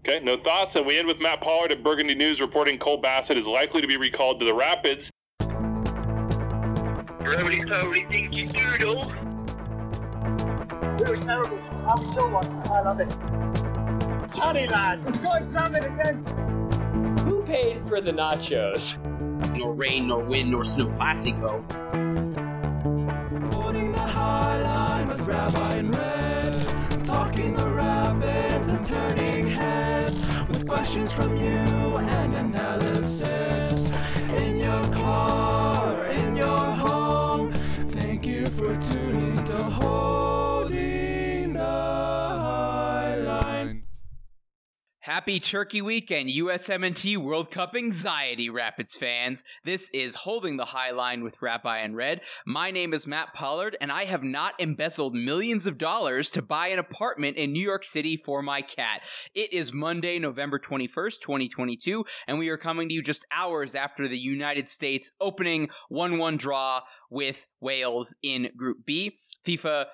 Okay, no thoughts. And we end with Matt Pollard at Burgundy News reporting Cole Bassett is likely to be recalled to the Rapids. Gravity totally thinks you doodle. We were terrible. I'm still one. I love it. Tony lad, the sky's salmon again. Who paid for the nachos? Nor rain, nor wind, nor snow classico. Holding the high line with Rabbi and Red. Happy Turkey Weekend, USMNT World Cup anxiety, Rapids fans. This is Holding the High Line with Rabbi and Red. My name is Matt Pollard, and I have not embezzled millions of dollars to buy an apartment in New York City for my cat. It is Monday, November 21st, 2022, and we are coming to you just hours after the United States opening 1 1 draw with Wales in Group B. FIFA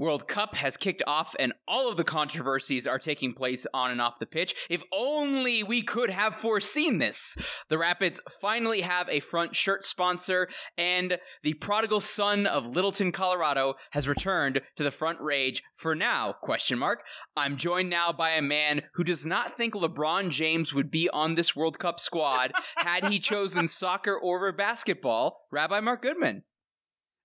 World Cup has kicked off and all of the controversies are taking place on and off the pitch. If only we could have foreseen this. The Rapids finally have a front shirt sponsor and the prodigal son of Littleton, Colorado has returned to the front range for now, question mark. I'm joined now by a man who does not think LeBron James would be on this World Cup squad had he chosen soccer over basketball, Rabbi Mark Goodman.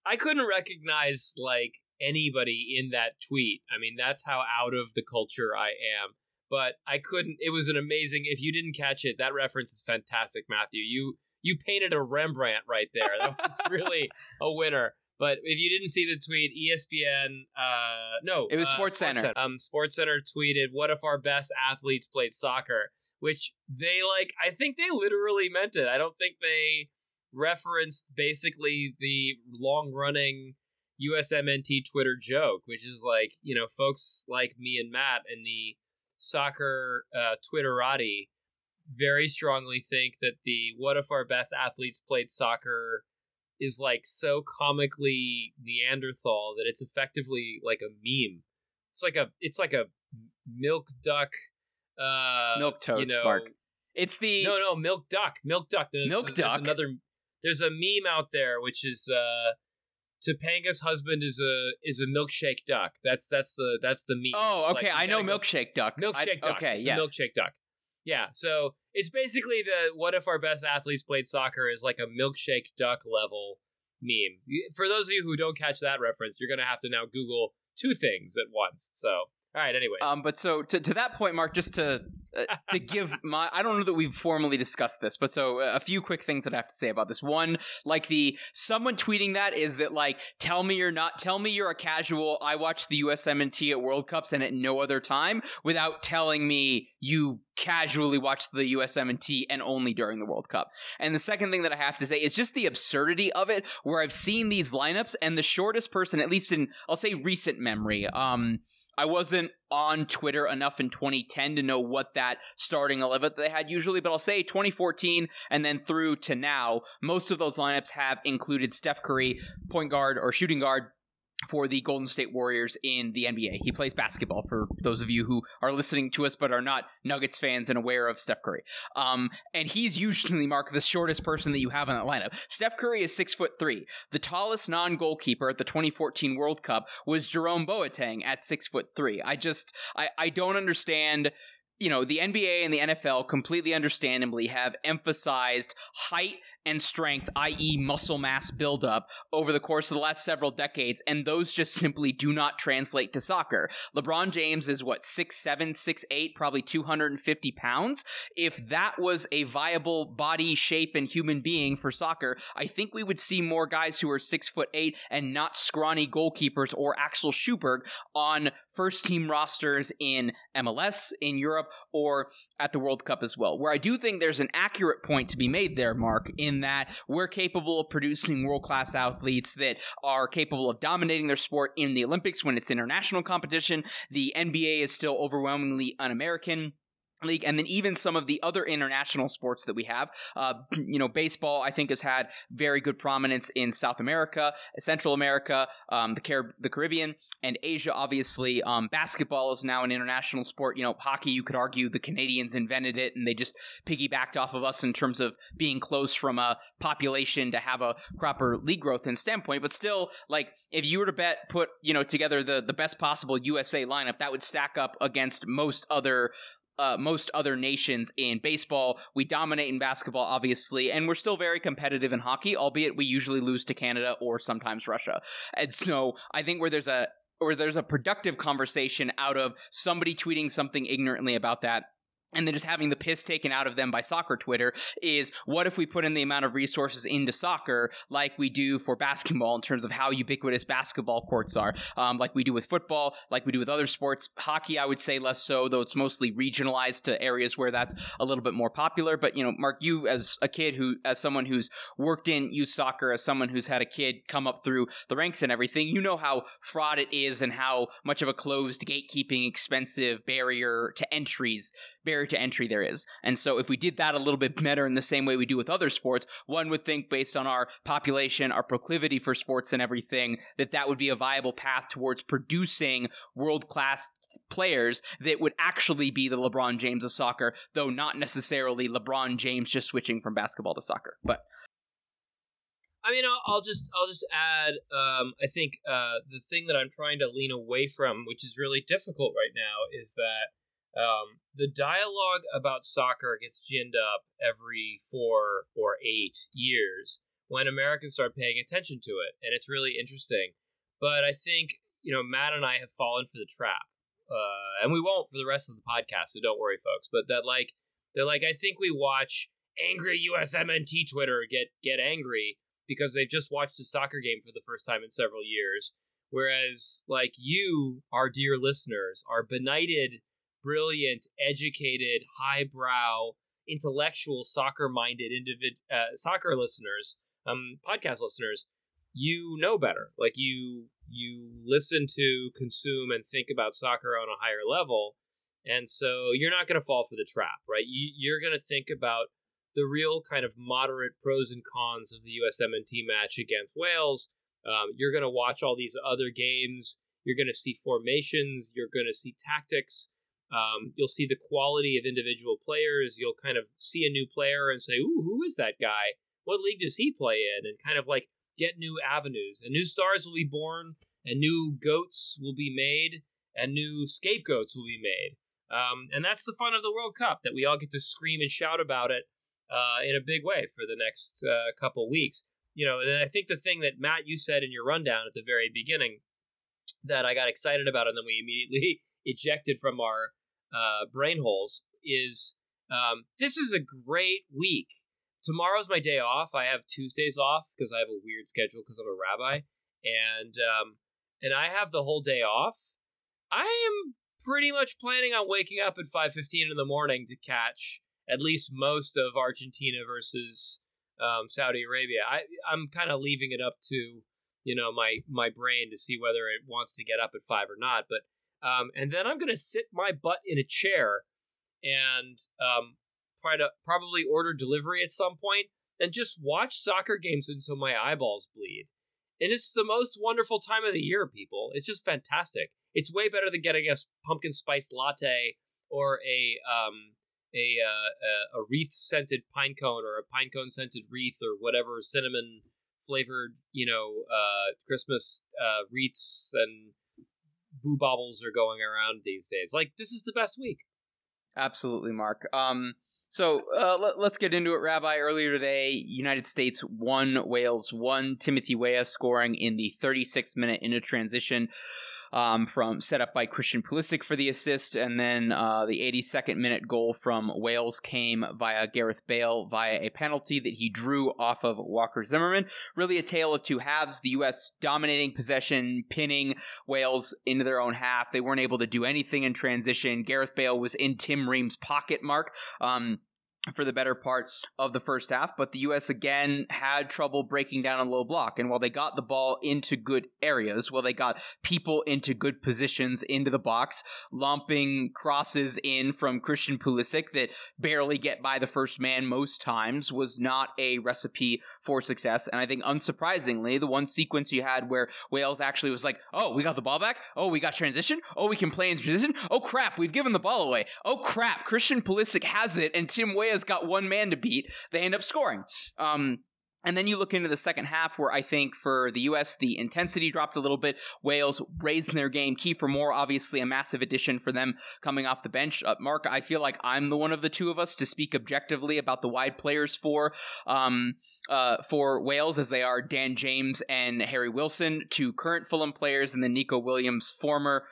I couldn't recognize like anybody in that tweet. I mean, that's how out of the culture I am. But I couldn't. It was an amazing. If you didn't catch it, that reference is fantastic, Matthew. You you painted a Rembrandt right there. That was really a winner. But if you didn't see the tweet, ESPN, uh, no, It was uh, SportsCenter. Um, SportsCenter tweeted, "What if our best athletes played soccer?" Which they like. I think they literally meant it. I don't think they referenced basically the long running USMNT Twitter joke, which is like, you know, folks like me and Matt and the soccer uh, Twitterati very strongly think that the what if our best athletes played soccer is like so comically Neanderthal that it's effectively like a meme. It's like a it's like a milk duck uh Milk toast, you know, Mark. It's the no, no, milk duck, milk duck. There's, Milk there's duck? Another. There's a meme out there which is uh, Topanga's husband is a is a milkshake duck. That's that's the that's the meme. Oh, okay. like, I know go- milkshake duck. Milkshake I, duck. Okay, it's yes. milkshake duck. Yeah, so it's basically the what if our best athletes played soccer is like a milkshake duck level meme. For those of you who don't catch that reference, you're gonna have to now Google two things at once. So, all right. Anyways, Um, but so to, to that point, Mark, just to uh, to give my, I don't know that we've formally discussed this, but so uh, a few quick things that I have to say about this. One, like the someone tweeting that is that like, tell me you're not, tell me you're a casual. I watch the USMNT at World Cups and at no other time without telling me you casually watch the USMNT and only during the World Cup. And the second thing that I have to say is just the absurdity of it, where I've seen these lineups and the shortest person, at least in I'll say recent memory, um, I wasn't on Twitter enough in 2010 to know what that starting 11 that they had usually, but I'll say 2014 and then through to now, most of those lineups have included Steph Curry, point guard or shooting guard for the Golden State Warriors in the NBA. He plays basketball for those of you who are listening to us but are not Nuggets fans and aware of Steph Curry. Um, and he's usually Mark the shortest person that you have in that lineup. Steph Curry is six foot three. The tallest non-goalkeeper at the 2014 World Cup was Jerome Boateng at six foot three. I just I, I don't understand you know, the NBA and the NFL completely understandably have emphasized height and strength, i.e., muscle mass buildup, over the course of the last several decades, and those just simply do not translate to soccer. LeBron James is what, 6'7, 6'8, probably 250 pounds. If that was a viable body shape and human being for soccer, I think we would see more guys who are 6 foot 8 and not scrawny goalkeepers or Axel Schuberg on first team rosters in MLS, in Europe, or at the World Cup as well. Where I do think there's an accurate point to be made there, Mark, in that we're capable of producing world class athletes that are capable of dominating their sport in the Olympics when it's international competition. The NBA is still overwhelmingly un American. League and then even some of the other international sports that we have. Uh, you know baseball i think has had very good prominence in south america central america um, the, Car- the caribbean and asia obviously. Um, basketball is now an international sport. You know hockey you could argue the canadians invented it and they just piggybacked off of us in terms of being close from a population to have a proper league growth and standpoint. But still like if you were to bet put you know together the the best possible usa lineup that would stack up against most other uh, most other nations in baseball. We dominate in basketball, obviously, and we're still very competitive in hockey, albeit we usually lose to Canada or sometimes Russia. And so I think where there's a or there's a productive conversation out of somebody tweeting something ignorantly about that and then just having the piss taken out of them by soccer Twitter is what if we put in the amount of resources into soccer like we do for basketball in terms of how ubiquitous basketball courts are, um, like we do with football, like we do with other sports. Hockey, I would say less so, though it's mostly regionalized to areas where that's a little bit more popular. But you know, Mark, you as a kid who, as someone who's worked in youth soccer, as someone who's had a kid come up through the ranks and everything, you know how fraud it is and how much of a closed, gatekeeping, expensive barrier to entries barrier to entry there is. And so if we did that a little bit better in the same way we do with other sports, one would think based on our population, our proclivity for sports and everything, that that would be a viable path towards producing world-class players that would actually be the LeBron James of soccer, though not necessarily LeBron James just switching from basketball to soccer. But I mean, I'll, I'll just I'll just add. Um, I think uh, the thing that I'm trying to lean away from, which is really difficult right now, is that um, the dialogue about soccer gets ginned up every four or eight years when Americans start paying attention to it, and it's really interesting. But I think you know Matt and I have fallen for the trap, uh, and we won't for the rest of the podcast. So don't worry, folks. But that like they're like I think we watch angry USMNT Twitter get get angry because they've just watched a soccer game for the first time in several years. Whereas, like you, our dear listeners, are benighted brilliant, educated, highbrow, intellectual, soccer-minded individ uh, soccer listeners, um, podcast listeners, you know better. Like you, you listen to, consume, and think about soccer on a higher level, and so you're not going to fall for the trap, right? You, you're going to think about the real kind of moderate pros and cons of the USMNT match against Wales. Um, you're going to watch all these other games. You're going to see formations. You're going to see tactics. Um, you'll see the quality of individual players. You'll kind of see a new player and say, "Ooh, who is that guy? What league does he play in?" And kind of like get new avenues. And new stars will be born, and new goats will be made, and new scapegoats will be made. Um, and that's the fun of the World Cup that we all get to scream and shout about it uh, in a big way for the next uh, couple weeks. You know, and I think the thing that Matt you said in your rundown at the very beginning that I got excited about, and then we immediately ejected from our uh, brain holes is um, this is a great week. Tomorrow's my day off. I have Tuesdays off because I have a weird schedule because I'm a rabbi, and um, and I have the whole day off. I am pretty much planning on waking up at five fifteen in the morning to catch at least most of Argentina versus um, Saudi Arabia. I I'm kind of leaving it up to you know my my brain to see whether it wants to get up at five or not. But um, and then I'm going to sit my butt in a chair and um, try to probably order delivery at some point and just watch soccer games until my eyeballs bleed. And it's the most wonderful time of the year, people. It's just fantastic. It's way better than getting a pumpkin spice latte or a um, a, uh, a wreath scented pine cone or a pine cone scented wreath or whatever cinnamon flavored you know uh, Christmas uh, wreaths and boo bobbles are going around these days. Like this is the best week. Absolutely, Mark. Um, so uh, let, us get into it, Rabbi. Earlier today, United States won, Wales won. Timothy Weah scoring in the 36th minute in a transition um, from set up by Christian Pulisic for the assist, and then uh, the 82nd minute goal from Wales came via Gareth Bale via a penalty that he drew off of Walker Zimmerman. Really a tale of two halves. The U.S. dominating possession, pinning Wales into their own half. They weren't able to do anything in transition. Gareth Bale was in Tim Ream's pocket mark. Um, for the better part of the first half, but the U.S. again had trouble breaking down a low block. And while they got the ball into good areas, while they got people into good positions into the box, lumping crosses in from Christian Pulisic that barely get by the first man most times was not a recipe for success. And I think unsurprisingly, the one sequence you had where Wales actually was like, oh, we got the ball back. Oh, we got transition. Oh, we can play in transition. Oh, crap, we've given the ball away. Oh, crap, Christian Pulisic has it, and Tim Weah has got one man to beat. They end up scoring. Um, and then you look into the second half, where I think for the U.S., the intensity dropped a little bit. Wales raised their game. Kiefer Moore, obviously a massive addition for them coming off the bench. Uh, Mark, I feel like I'm the one of the two of us to speak objectively about the wide players for um, uh, for Wales, as they are Dan James and Harry Wilson, two current Fulham players, and then Neco Williams, former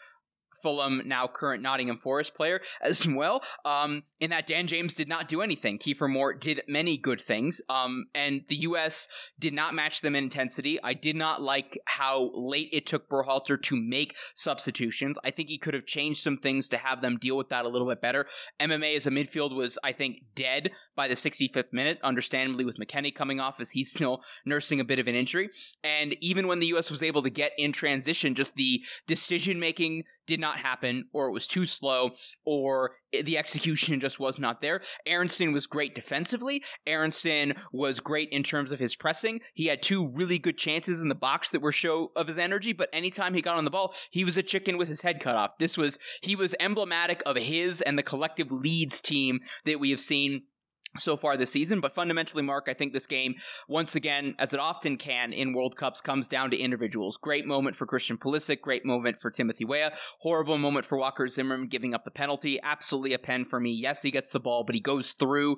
Fulham, now current Nottingham Forest player as well. Um, in that Dan James did not do anything. Kiefer Moore did many good things. Um, and the U.S. did not match them in intensity. I did not like how late it took Berhalter to make substitutions. I think he could have changed some things to have them deal with that a little bit better. MMA as a midfield was, I think, dead by the 65th minute, understandably with McKennie coming off as he's still nursing a bit of an injury. And even when the U.S. was able to get in transition, just the decision making did not happen, or it was too slow, or the execution just was not there. Aaronson was great defensively. Aaronson was great in terms of his pressing. He had two really good chances in the box that were show of his energy, but anytime he got on the ball, he was a chicken with his head cut off. This was he was emblematic of his and the collective Leeds team that we have seen so far this season. But fundamentally, Mark, I think this game, once again, as it often can in World Cups, comes down to individuals. Great moment for Christian Pulisic, great moment for Timothy Weah, horrible moment for Walker Zimmerman giving up the penalty. Absolutely a pen for me. Yes, he gets the ball, but he goes through.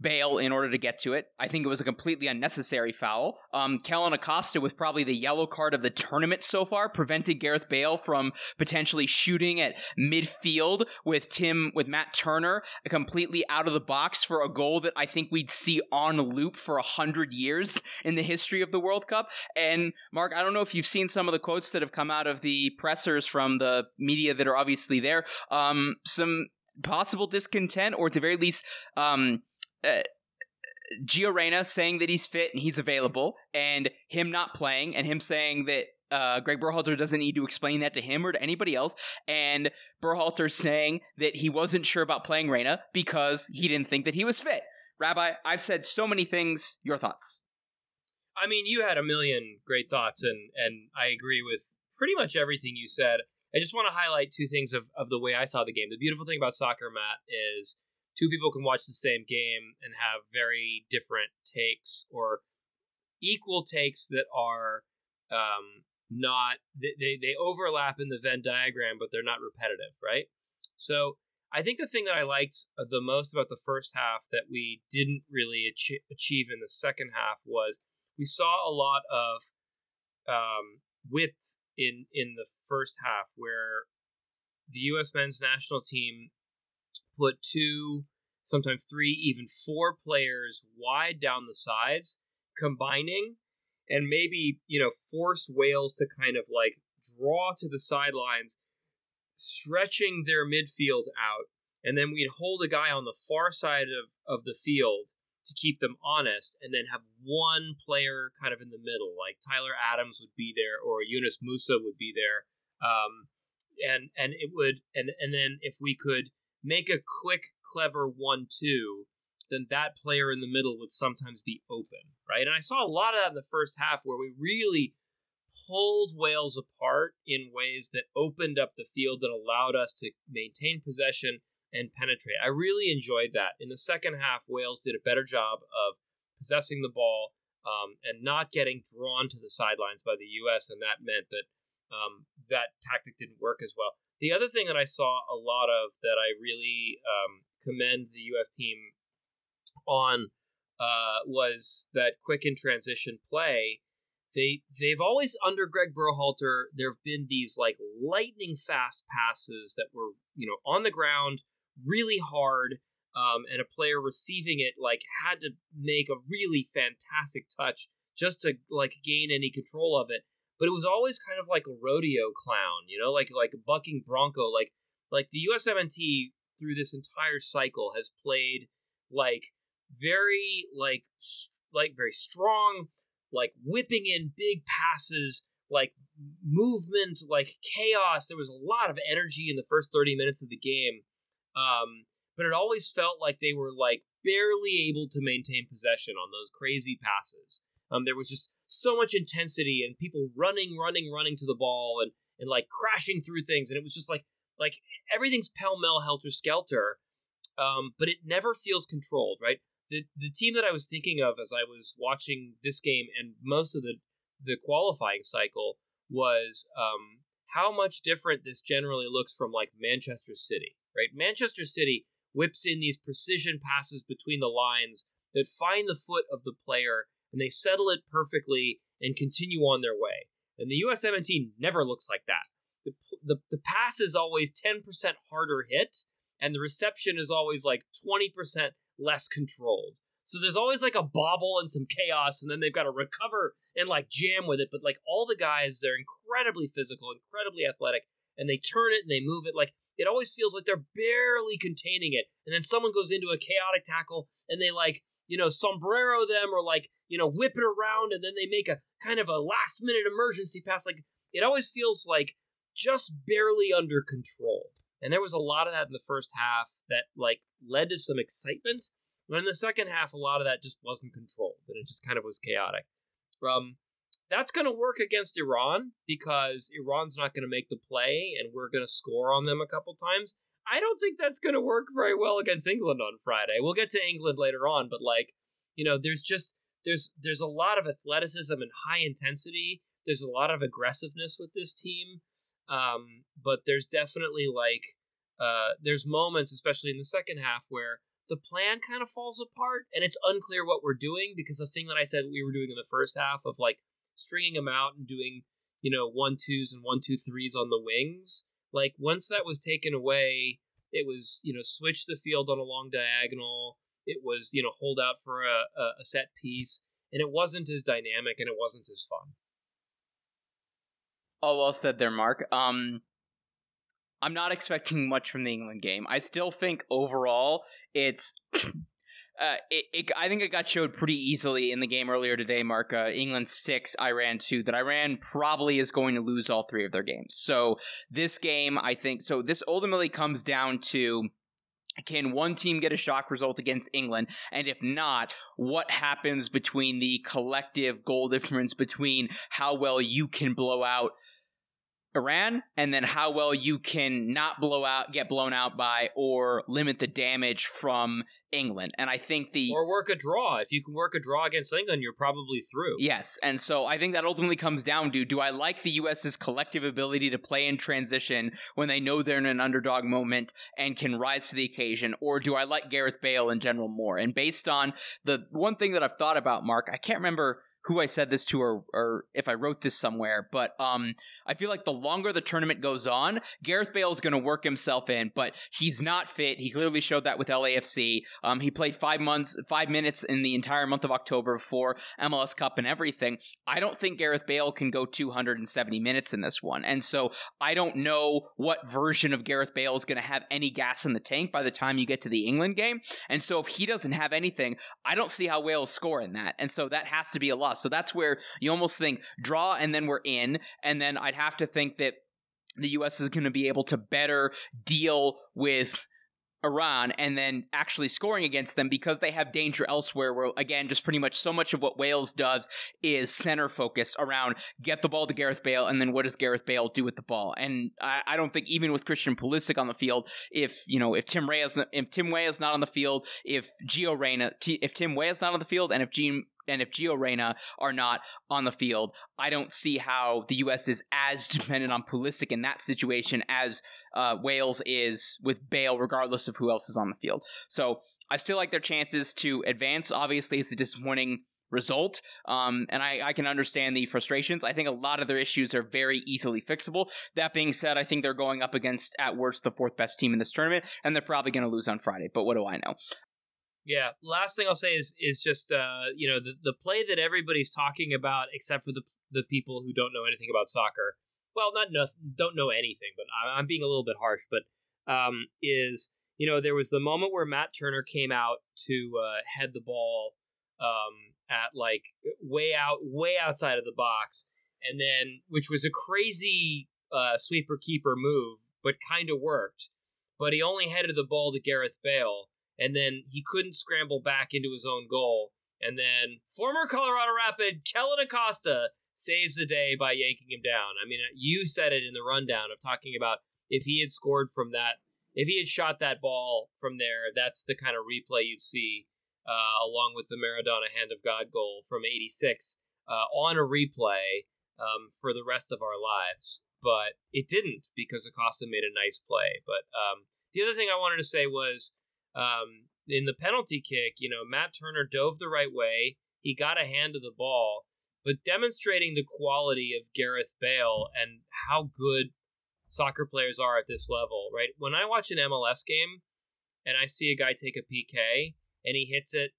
Bale in order to get to it. I think it was a completely unnecessary foul. Um, Kellyn Acosta with probably the yellow card of the tournament so far, prevented Gareth Bale from potentially shooting at midfield with Tim with Matt Turner completely out of the box for a goal that I think we'd see on loop for a hundred years in the history of the World Cup. And Mark, I don't know if you've seen some of the quotes that have come out of the pressers from the media that are obviously there. Um, some possible discontent, or at the very least, um, uh, Gio Reyna saying that he's fit and he's available, and him not playing, and him saying that uh, Greg Berhalter doesn't need to explain that to him or to anybody else, and Berhalter saying that he wasn't sure about playing Reyna because he didn't think that he was fit. Rabbi, I've said so many things. Your thoughts? I mean, you had a million great thoughts, and and I agree with pretty much everything you said. I just want to highlight two things of, of the way I saw the game. The beautiful thing about soccer, Matt, is two people can watch the same game and have very different takes or equal takes that are um, not they, they overlap in the Venn diagram, but they're not repetitive, right? So I think the thing that I liked the most about the first half that we didn't really ach- achieve in the second half was we saw a lot of um, width in in the first half where the U.S. men's national team put two, sometimes three, even four players wide down the sides, combining and maybe, you know, force Wales to kind of like draw to the sidelines, stretching their midfield out. And then we'd hold a guy on the far side of, of the field to keep them honest, and then have one player kind of in the middle, like Tyler Adams would be there, or Yunus Musah would be there. Um, and and it would and and then if we could make a quick, clever one-two, then that player in the middle would sometimes be open, right? And I saw a lot of that in the first half where we really pulled Wales apart in ways that opened up the field that allowed us to maintain possession and penetrate. I really enjoyed that. In the second half, Wales did a better job of possessing the ball um, and not getting drawn to the sidelines by the U.S., and that meant that um, that tactic didn't work as well. The other thing that I saw a lot of that I really um, commend the U.S. team on uh, was that quick in transition play. They they've always under Greg Berhalter. There have been these like lightning fast passes that were you know on the ground, really hard, um, and a player receiving it like had to make a really fantastic touch just to like gain any control of it but it was always kind of like a rodeo clown, you know, like like bucking bronco, like like the USMNT through this entire cycle has played like very like like very strong, like whipping in big passes, like movement, like chaos. There was a lot of energy in the first 30 minutes of the game. Um, but it always felt like they were like barely able to maintain possession on those crazy passes. Um, there was just so much intensity and people running, running, running to the ball and and like crashing through things, and it was just like like everything's pell mell, helter skelter. Um, but it never feels controlled, right? The the team that I was thinking of as I was watching this game and most of the the qualifying cycle was um, how much different this generally looks from like Manchester City, right? Manchester City whips in these precision passes between the lines that find the foot of the player and they settle it perfectly and continue on their way. And the USMNT never looks like that. The, the, the pass is always 10% harder hit, and the reception is always like 20% less controlled. So there's always like a bobble and some chaos, and then they've got to recover and like jam with it. But like all the guys, they're incredibly physical, incredibly athletic, and they turn it and they move it. Like it always feels like they're barely containing it. And then someone goes into a chaotic tackle and they like, you know, sombrero them or like, you know, whip it around and then they make a kind of a last minute emergency pass. Like it always feels like just barely under control. And there was a lot of that in the first half that like led to some excitement. But in the second half, a lot of that just wasn't controlled and it just kind of was chaotic. Um, that's going to work against Iran because Iran's not going to make the play and we're going to score on them a couple times. I don't think that's going to work very well against England on Friday. We'll get to England later on, but like, you know, there's just there's there's a lot of athleticism and high intensity. There's a lot of aggressiveness with this team. Um, but there's definitely like uh, there's moments, especially in the second half, where the plan kind of falls apart and it's unclear what we're doing because the thing that I said we were doing in the first half of like stringing them out and doing you know one twos and one two threes on the wings like once that was taken away it was you know switch the field on a long diagonal it was you know hold out for a, a, set piece and it wasn't as dynamic and it wasn't as fun Oh, well said there, Mark. Um, I'm not expecting much from the England game. I still think overall it's. Uh, it, it, I think it got showed pretty easily in the game earlier today, Mark. Uh, England six, Iran two. That Iran probably is going to lose all three of their games. So this game, I think, so this ultimately comes down to can one team get a shock result against England? And if not, what happens between the collective goal difference between how well you can blow out Iran and then how well you can not blow out, get blown out by, or limit the damage from England? And I think the. or work a draw if you can work a draw against England you're probably through Yes, and so I think that ultimately comes down to do I like the US's collective ability to play in transition when they know they're in an underdog moment and can rise to the occasion, or do I like Gareth Bale in general more? And based on the one thing that I've thought about, Mark, I can't remember who I said this to or, or if I wrote this somewhere, but um, I feel like the longer the tournament goes on, Gareth Bale is going to work himself in, but he's not fit. He clearly showed that with LAFC. Um, he played five months, five minutes in the entire month of October for MLS Cup and everything. I don't think Gareth Bale can go 270 minutes in this one, and so I don't know what version of Gareth Bale is going to have any gas in the tank by the time you get to the England game. And so if he doesn't have anything, I don't see how Wales score in that, and so that has to be a loss. So that's where you almost think draw and then we're in, and then I'd have to think that the US is going to be able to better deal with Iran and then actually scoring against them because they have danger elsewhere where again just pretty much so much of what Wales does is center focused around get the ball to Gareth Bale and then what does Gareth Bale do with the ball? And I, I don't think even with Christian Pulisic on the field if you know if Tim Ray is if Tim Weah is not on the field if Gio Reyna if Tim Weah is not on the field and if Gene and if Gio Reyna are not on the field, I don't see how the U.S. is as dependent on Pulisic in that situation as uh, Wales is with Bale, regardless of who else is on the field. So I still like their chances to advance. Obviously, it's a disappointing result, um, and I, I can understand the frustrations. I think a lot of their issues are very easily fixable. That being said, I think they're going up against, at worst, the fourth best team in this tournament, and they're probably going to lose on Friday. But what do I know? Yeah. Last thing I'll say is is just uh, you know the the play that everybody's talking about, except for the the people who don't know anything about soccer. Well, not no, don't know anything, but I, I'm being a little bit harsh. But um, is you know, there was the moment where Matt Turner came out to uh, head the ball um, at like way out, way outside of the box, and then which was a crazy uh, sweeper keeper move, but kind of worked. But he only headed the ball to Gareth Bale, and then he couldn't scramble back into his own goal. And then former Colorado Rapid Kellyn Acosta saves the day by yanking him down. I mean, you said it in the rundown of talking about if he had scored from that, if he had shot that ball from there, that's the kind of replay you'd see, uh, along with the Maradona Hand of God goal from '86 uh, on a replay um, for the rest of our lives. But it didn't because Acosta made a nice play. But um, the other thing I wanted to say was um, in the penalty kick, you know, Matt Turner dove the right way. He got a hand to the ball, but demonstrating the quality of Gareth Bale and how good soccer players are at this level, right? When I watch an MLS game and I see a guy take a PK and he hits it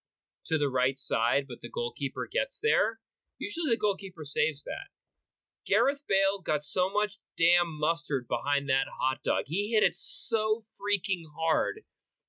to the right side, but the goalkeeper gets there, usually the goalkeeper saves that. Gareth Bale got so much damn mustard behind that hot dog. He hit it so freaking hard.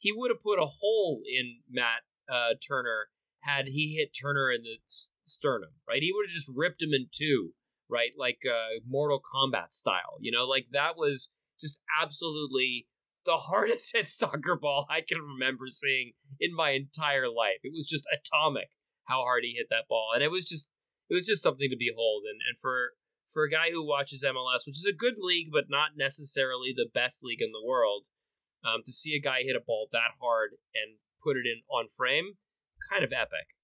He would have put a hole in Matt uh, Turner had he hit Turner in the sternum, right? He would have just ripped him in two, right? Like uh, Mortal Kombat style, you know? Like that was just absolutely the hardest hit soccer ball I can remember seeing in my entire life. It was just atomic how hard he hit that ball, and it was just it was just something to behold. And and for for a guy who watches MLS, which is a good league but not necessarily the best league in the world, um, to see a guy hit a ball that hard and put it in on frame, kind of epic.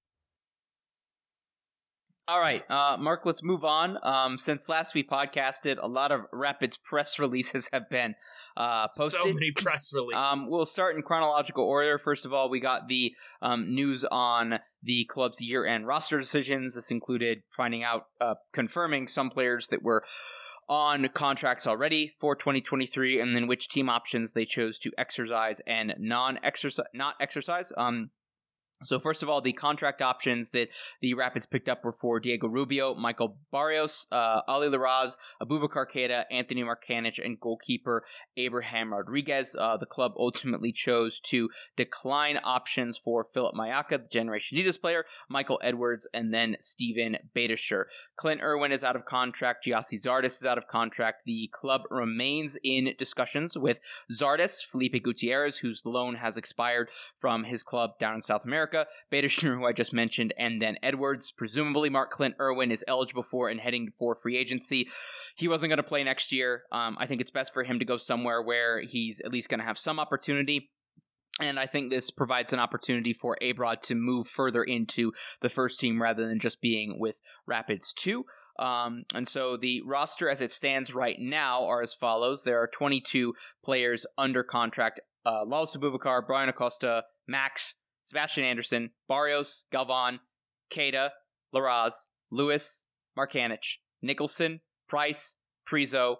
All right, uh, Mark, let's move on. Um, since last we podcasted, a lot of Rapids press releases have been uh, posted. So many press releases. Um, we'll start in chronological order. First of all, we got the um, news on the club's year end roster decisions. This included finding out, uh, confirming some players that were on contracts already for 2023 and then which team options they chose to exercise and non exercise not exercise um so first of all, the contract options that the Rapids picked up were for Diego Rubio, Michael Barrios, uh, Ali Larraz, Abubakar Keita, Anthony Markanich, and goalkeeper Abraham Rodriguez. Uh, the club ultimately chose to decline options for Philip Mayaka, the Generation Adidas player, Michael Edwards, and then Steven Beitashour. Clint Irwin is out of contract. Gyasi Zardes is out of contract. The club remains in discussions with Zardes, Felipe Gutierrez, whose loan has expired from his club down in South America. America, Beitashour, who I just mentioned, and then Edwards. Presumably, Mark Clint Irwin is eligible for and heading for free agency. He wasn't going to play next year. Um, I think it's best for him to go somewhere where he's at least going to have some opportunity. And I think this provides an opportunity for Abrod to move further into the first team rather than just being with Rapids 2. Um, and so the roster as it stands right now are as follows. There are 22 players under contract. Uh, Lalas Abubakar, Bryan Acosta, Max, Sebastian Anderson, Barrios, Galvan, Keita, Larraz, Lewis, Markanich, Nicholson, Price, Priso,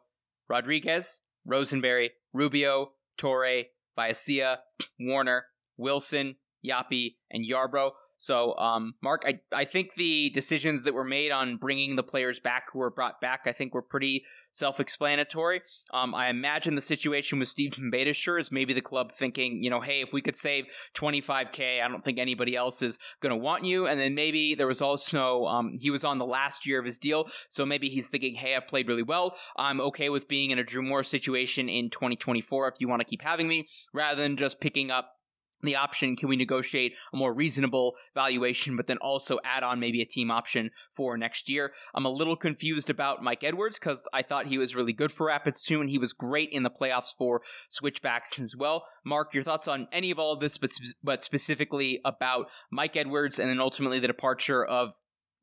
Rodriguez, Rosenberry, Rubio, Torre, Viacia, Warner, Wilson, Yapi, and Yarbrough. So, um, Mark, I, I think the decisions that were made on bringing the players back who were brought back, I think were pretty self-explanatory. Um, I imagine the situation with Steven Beitashour is maybe the club thinking, you know, hey, if we could save 25k, I don't think anybody else is going to want you. And then maybe there was also um, he was on the last year of his deal, so maybe he's thinking, hey, I've played really well. I'm okay with being in a Drew Moor situation in 2024 if you want to keep having me, rather than just picking up the option can we negotiate a more reasonable valuation but then also add on maybe a team option for next year? I'm a little confused about mike edwards because i thought he was really good for rapids too and he was great in the playoffs for switchbacks as well. Mark your thoughts on any of all of this but, but specifically about mike edwards and then ultimately the departure of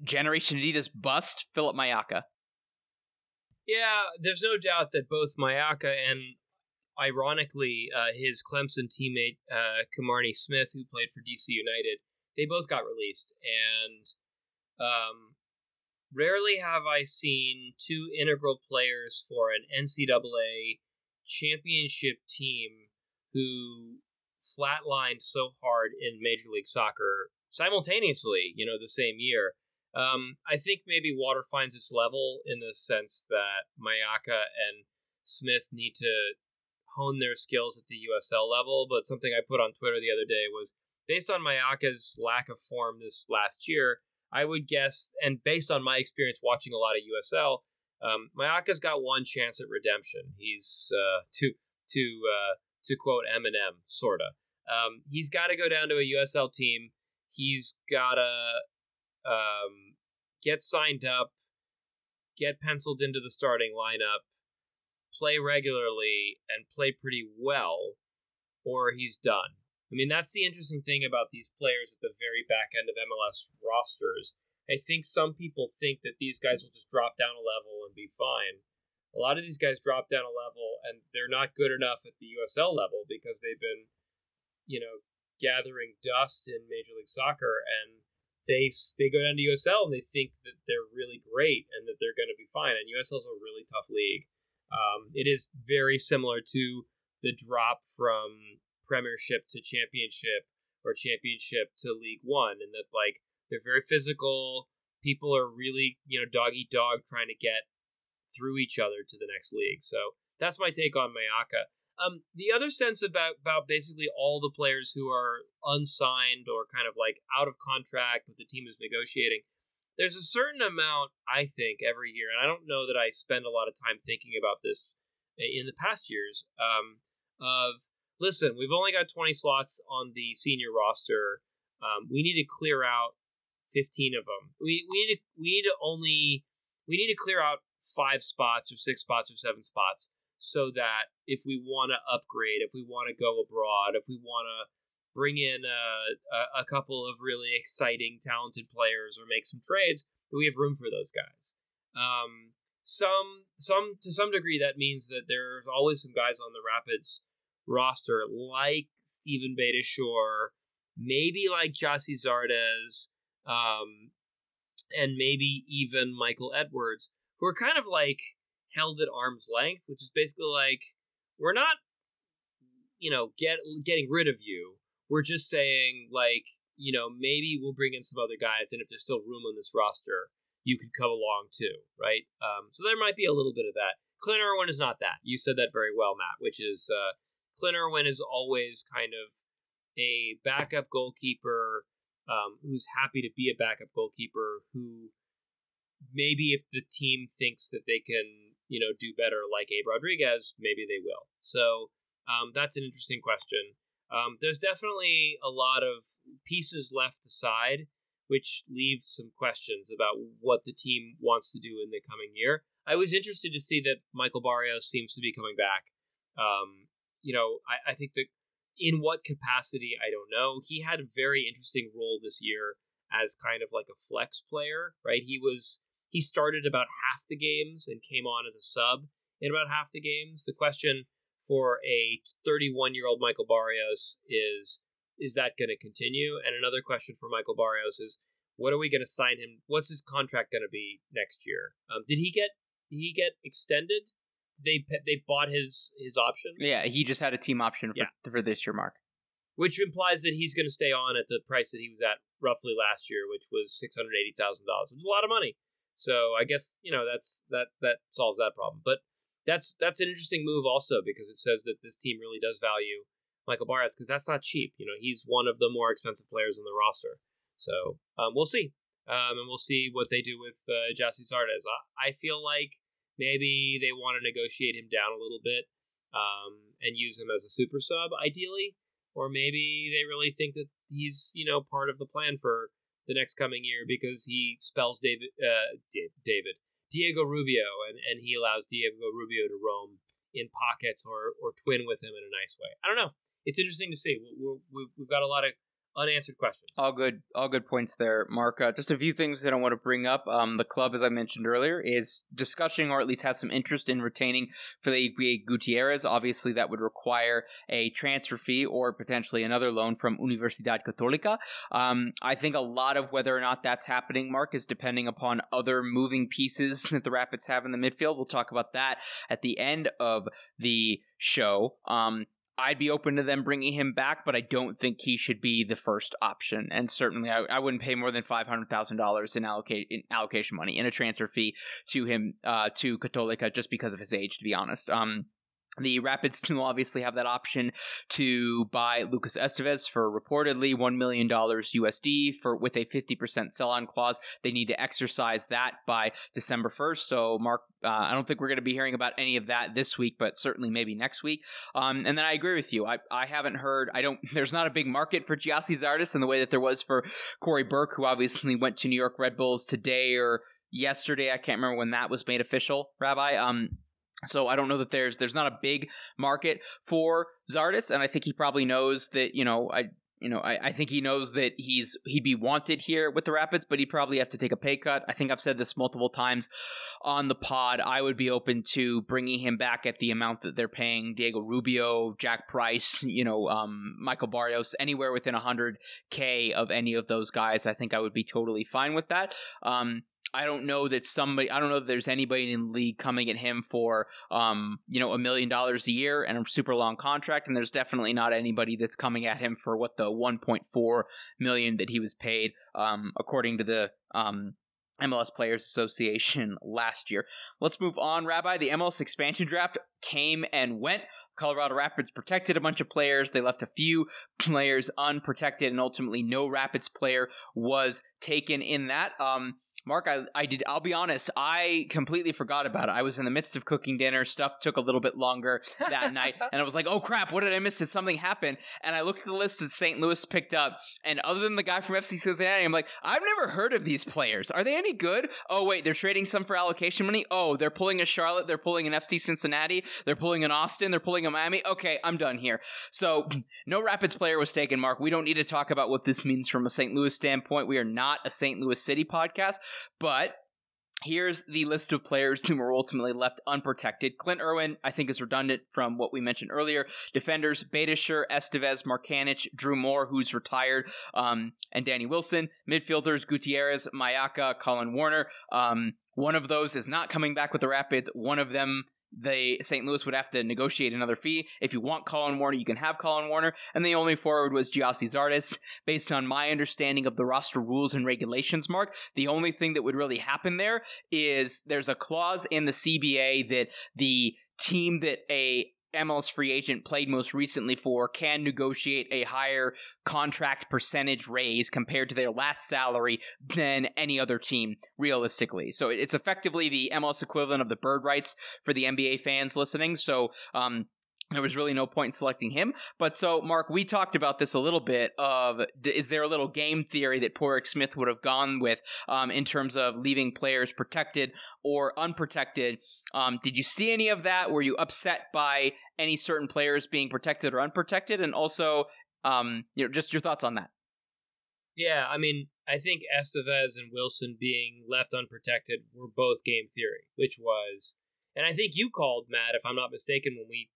generation adidas bust philip mayaka? Yeah there's no doubt that both mayaka and ironically, uh, his Clemson teammate uh, Kimarni Smith, who played for DC United, they both got released, and um, rarely have I seen two integral players for an NCAA championship team who flatlined so hard in Major League Soccer simultaneously. You know, the same year. Um, I think maybe water finds its level in the sense that Mayaka and Smith need to hone their skills at the USL level. But something I put on Twitter the other day was based on Mayaka's lack of form this last year. I would guess, and based on my experience watching a lot of USL, um, Mayaka's got one chance at redemption. He's uh, to to uh, to quote Eminem, sorta. Um, he's got to go down to a USL team. He's got to um, get signed up, get penciled into the starting lineup, play regularly, and play pretty well, or he's done. I mean, that's the interesting thing about these players at the very back end of MLS rosters. I think some people think that these guys will just drop down a level and be fine. A lot of these guys drop down a level and they're not good enough at the USL level because they've been, you know, gathering dust in Major League Soccer and they they go down to USL and they think that they're really great and that they're going to be fine. And USL is a really tough league. Um, it is very similar to the drop from Premiership to Championship or Championship to League One, and that like they're very physical. People are really you know dog eat dog trying to get through each other to the next league. So that's my take on Mayaka. Um, the other sense about about basically all the players who are unsigned or kind of like out of contract, but the team is negotiating. There's a certain amount, I think, every year, and I don't know that I spend a lot of time thinking about this in the past years. Um, of listen, we've only got 20 slots on the senior roster. Um, we need to clear out 15 of them. We, we need to we need to only we need to clear out five spots or six spots or seven spots so that if we want to upgrade, if we want to go abroad, if we want to bring in a, a, a, couple of really exciting, talented players or make some trades, that we have room for those guys. Um, some some to some degree that means that there's always some guys on the Rapids roster like Steven Beitashour, maybe like Gyasi Zardes, um, and maybe even Michael Edwards, who are kind of like held at arm's length, which is basically like we're not, you know, get getting rid of you. We're just saying like you know maybe we'll bring in some other guys, and if there's still room on this roster, you could come along too, right? Um, so there might be a little bit of that. Clint Irwin is not that. You said that very well, Matt, which is uh, Clint Irwin is always kind of a backup goalkeeper um, who's happy to be a backup goalkeeper who maybe if the team thinks that they can you know do better like Abe Rodriguez, maybe they will. So um, that's an interesting question. Um, there's definitely a lot of pieces left aside, which leave some questions about what the team wants to do in the coming year. I was interested to see that Michael Barrios seems to be coming back. Um, you know, I, I think that in what capacity, I don't know. He had a very interesting role this year as kind of like a flex player, right? He was he started about half the games and came on as a sub in about half the games. The question for a 31 year old Michael Barrios is is that going to continue? And another question for Michael Barrios is what are we going to sign him? What's his contract going to be next year? Um, did he get did he get extended? they they bought his his option. Yeah, he just had a team option for, yeah. for this year, Mark. Which implies that he's going to stay on at the price that he was at roughly last year, which was six hundred eighty thousand dollars, which is a lot of money. So I guess you know that's that that solves that problem. But that's that's an interesting move also because it says that this team really does value Michael Barrios because that's not cheap. You know, he's one of the more expensive players in the roster. So um, we'll see, um, and we'll see what they do with uh, Gyasi Zardes. I, I feel like Maybe they want to negotiate him down a little bit um, and use him as a super sub, ideally. Or maybe they really think that he's, you know, part of the plan for the next coming year because he spells David, uh, David, Diego Rubio, and, and he allows Diego Rubio to roam in pockets or, or twin with him in a nice way. I don't know. It's interesting to see. we we've got a lot of unanswered questions. All good, all good points there, Mark. Uh, just a few things that I want to bring up. Um, the club, as I mentioned earlier, is discussing or at least has some interest in retaining Felipe Gutierrez. Obviously, that would require a transfer fee or potentially another loan from Universidad Católica. Um, I think a lot of whether or not that's happening, Mark, is depending upon other moving pieces that the Rapids have in the midfield. We'll talk about that at the end of the show. Um, I'd be open to them bringing him back, but I don't think he should be the first option. And certainly, I, I wouldn't pay more than five hundred thousand dollars in allocate in allocation money in a transfer fee to him uh, to Católica just because of his age. To be honest, um, The Rapids will obviously have that option to buy Lucas Esteves for reportedly $1 million USD for with a 50% sell-on clause. They need to exercise that by December 1st. So, Mark, uh, I don't think we're going to be hearing about any of that this week, but certainly maybe next week. Um, and then I agree with you. I, I haven't heard, I don't, there's not a big market for Gyasi's Zardes in the way that there was for Cory Burke, who obviously went to New York Red Bulls today or yesterday. I can't remember when that was made official, Rabbi. Um, so I don't know that there's there's not a big market for Zardes, and I think he probably knows that you know I you know I, I think he knows that he's he'd be wanted here with the Rapids, but he'd probably have to take a pay cut. I think I've said this multiple times on the pod. I would be open to bringing him back at the amount that they're paying Diego Rubio, Jack Price, you know, um, Michael Barrios, anywhere within hundred k of any of those guys. I think I would be totally fine with that. Um, I don't know that somebody I don't know that there's anybody in the league coming at him for um, you know, a million dollars a year and a super long contract, and there's definitely not anybody that's coming at him for what the one point four million that he was paid, um, according to the um MLS Players Association last year. Let's move on, Rabbi. The MLS expansion draft came and went. Colorado Rapids protected a bunch of players. They left a few players unprotected, and ultimately, no Rapids player was taken in that. Um, Mark, I, I did. I'll be honest. I completely forgot about it. I was in the midst of cooking dinner. Stuff took a little bit longer that night, and I was like, "Oh crap! What did I miss? Did something happen?" And I looked at the list that St. Louis picked up, and other than the guy from FC Cincinnati, I'm like, "I've never heard of these players. Are they any good?" Oh wait, they're trading some for allocation money. Oh, they're pulling a Charlotte. They're pulling an FC Cincinnati. They're pulling an Austin. They're pulling a Miami. Okay, I'm done here. So no Rapids player was taken. Mark, we don't need to talk about what this means from a St. Louis standpoint. We are not a St. Louis City podcast, but Here's the list of players who were ultimately left unprotected. Clint Irwin, I think, is redundant from what we mentioned earlier. Defenders, Beitashour, Esteves, Markanich, Drew Moor, who's retired, um, and Danny Wilson. Midfielders, Gutierrez, Mayaka, Collen Warner. Um, one of those is not coming back with the Rapids. One of them they St. Louis would have to negotiate another fee. If you want Collen Warner, you can have Collen Warner. And the only forward was Gyasi Zardes. Based on my understanding of the roster rules and regulations, Mark, the only thing that would really happen there is there's a clause in the CBA that the team that a MLS free agent played most recently for can negotiate a higher contract percentage raise compared to their last salary than any other team, realistically. So it's effectively the MLS equivalent of the bird rights for the NBA fans listening. So, um, there was really no point in selecting him. But so, Mark, we talked about this a little bit. Of is there a little game theory that Pádraig Smith would have gone with um, in terms of leaving players protected or unprotected? Um, did you see any of that? Were you upset by any certain players being protected or unprotected? And also, um, you know, just your thoughts on that. Yeah, I mean, I think Esteves and Wilson being left unprotected were both game theory, which was, and I think you called Matt, if I'm not mistaken, when we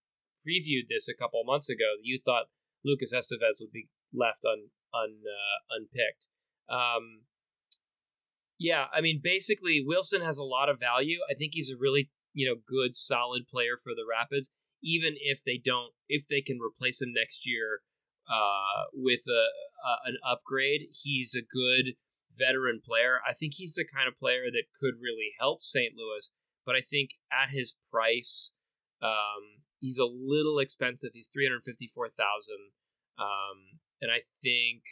previewed this a couple months ago you thought Lucas Esteves would be left un, un uh, unpicked. Um, yeah, I mean, basically, Wilson has a lot of value. I think he's a really you know good, solid player for the Rapids. Even if they don't, if they can replace him next year uh, with a, a an upgrade, he's a good veteran player. I think he's the kind of player that could really help St. Louis. But I think at his price, um, he's a little expensive. He's three hundred fifty four thousand, um, and I think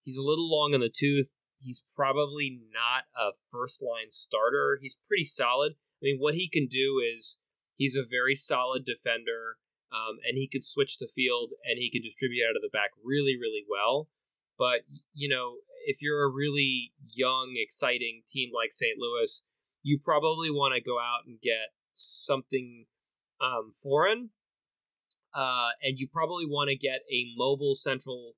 he's a little long in the tooth. He's probably not a first line starter. He's pretty solid. I mean, what he can do is he's a very solid defender, um, and he can switch the field and he can distribute out of the back really, really well. But you know, if you're a really young, exciting team like St. Louis, you probably want to go out and get something um, foreign, uh, and you probably want to get a mobile central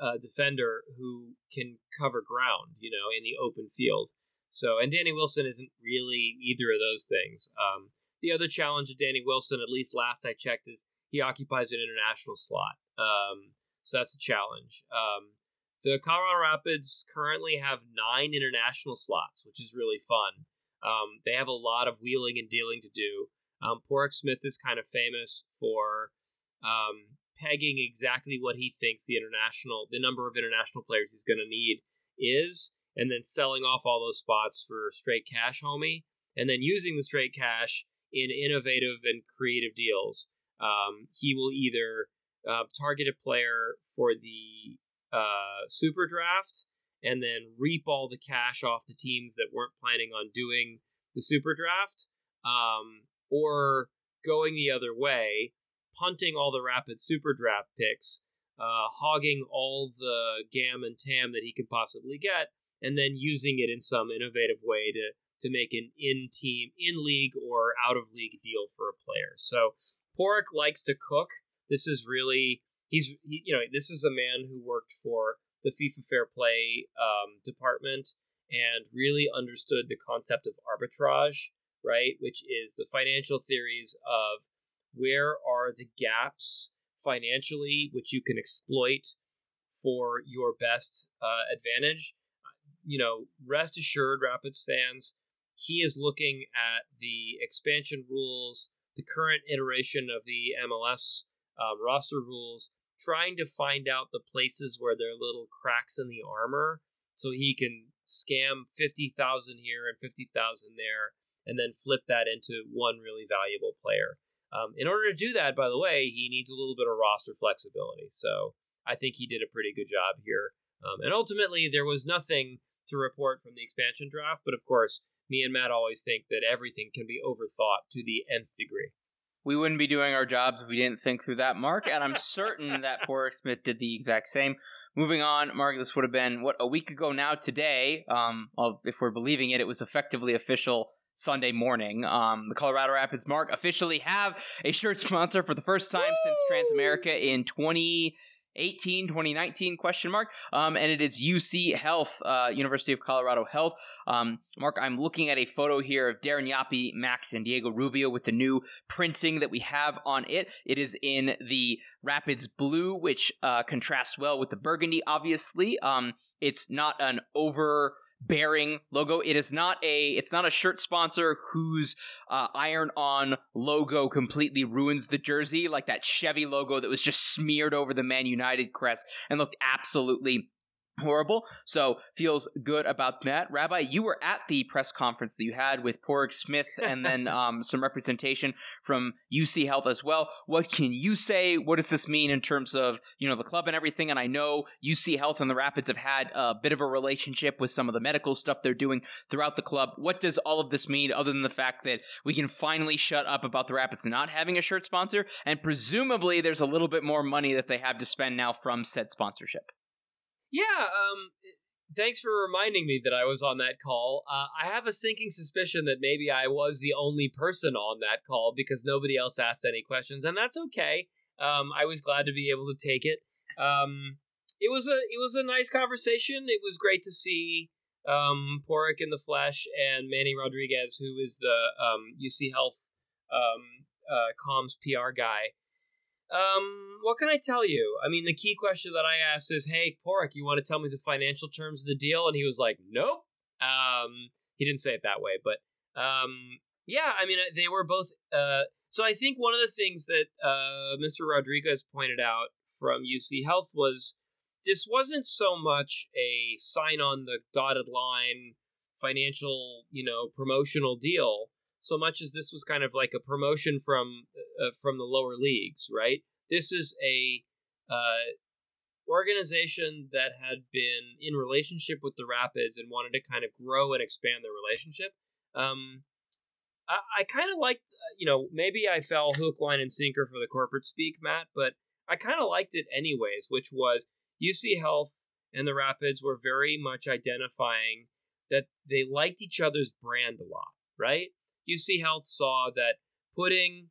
uh, defender who can cover ground, you know, in the open field. So, and Danny Wilson isn't really either of those things. Um, the other challenge of Danny Wilson, at least last I checked, is he occupies an international slot. Um, so that's a challenge. Um, the Colorado Rapids currently have nine international slots, which is really fun. Um, they have a lot of wheeling and dealing to do. Um, Pádraig Smith is kind of famous for um, pegging exactly what he thinks the international, the number of international players he's going to need is, and then selling off all those spots for straight cash, homie, and then using the straight cash in innovative and creative deals. Um, he will either uh, target a player for the uh, super draft and then reap all the cash off the teams that weren't planning on doing the super draft, um, or going the other way, punting all the rapid super draft picks, uh, hogging all the GAM and TAM that he could possibly get, and then using it in some innovative way to to make an in team, in league, or out of league deal for a player. So Pádraig likes to cook. This is really he's he, you know this is a man who worked for the FIFA Fair Play um, department and really understood the concept of arbitrage, right? Which is the financial theories of where are the gaps financially which you can exploit for your best uh, advantage. You know, rest assured, Rapids fans, he is looking at the expansion rules, the current iteration of the MLS um, roster rules, trying to find out the places where there are little cracks in the armor so he can scam 50,000 here and 50,000 there and then flip that into one really valuable player. Um, in order to do that, by the way, he needs a little bit of roster flexibility. So I think he did a pretty good job here. Um, and ultimately, there was nothing to report from the expansion draft, but of course, me and Matt always think that everything can be overthought to the nth degree. We wouldn't be doing our jobs if we didn't think through that, Mark, and I'm certain that Pádraig Smith did the exact same. Moving on, Mark, this would have been, what, a week ago now today, um, if we're believing it, it was effectively official Sunday morning. Um, the Colorado Rapids, Mark, officially have a shirt sponsor for the first time Woo! since Transamerica in 20- 18 2019 question mark um, and it is uc health uh, university of colorado health um, mark i'm looking at a photo here of Darren Yapi max and Diego Rubio with the new printing that we have on it it is in the rapids blue which uh, contrasts well with the burgundy obviously um, it's not an over bearing logo. It is not a it's not a shirt sponsor whose uh, iron on logo completely ruins the jersey, like that Chevy logo that was just smeared over the Man United crest and looked absolutely horrible. So feels good about that. Rabbi, you were at the press conference that you had with Pádraig Smith and then um, some representation from UC Health as well. What can you say? What does this mean in terms of, you know, the club and everything? And I know UC Health and the Rapids have had a bit of a relationship with some of the medical stuff they're doing throughout the club. What does all of this mean other than the fact that we can finally shut up about the Rapids not having a shirt sponsor and presumably there's a little bit more money that they have to spend now from said sponsorship? Yeah, um, thanks for reminding me that I was on that call. Uh, I have a sinking suspicion that maybe I was the only person on that call because nobody else asked any questions, and that's okay. Um, I was glad to be able to take it. Um, it was a it was a nice conversation. It was great to see um, Pádraig in the flesh and Manny Rodriguez, who is the um, UC Health um, uh, comms PR guy. Um, what can I tell you? I mean, the key question that I asked is, "Hey, Pádraig, you want to tell me the financial terms of the deal?" And he was like, "Nope." Um, he didn't say it that way, but um, yeah, I mean, uh, they were both. Uh, so I think one of the things that uh, Mr. Rodriguez pointed out from UC Health was this wasn't so much a sign on the dotted line financial, you know, promotional deal so much as this was kind of like a promotion from uh, from the lower leagues, right? This is a uh, organization that had been in relationship with the Rapids and wanted to kind of grow and expand their relationship. Um, I, I kind of liked, uh, you know, maybe I fell hook, line, and sinker for the corporate speak, Matt, but I kind of liked it anyways, which was UC Health and the Rapids were very much identifying that they liked each other's brand a lot, right? UC Health saw that putting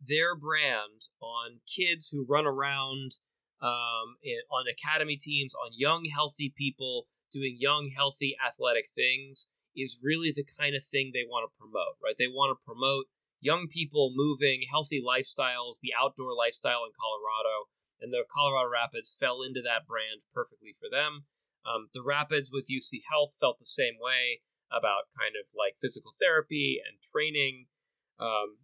their brand on kids who run around um, on academy teams, on young, healthy people doing young, healthy, athletic things is really the kind of thing they want to promote, right? They want to promote young people moving, healthy lifestyles, the outdoor lifestyle in Colorado. And the Colorado Rapids fell into that brand perfectly for them. Um, the Rapids with UC Health felt the same way about kind of like physical therapy and training. Um,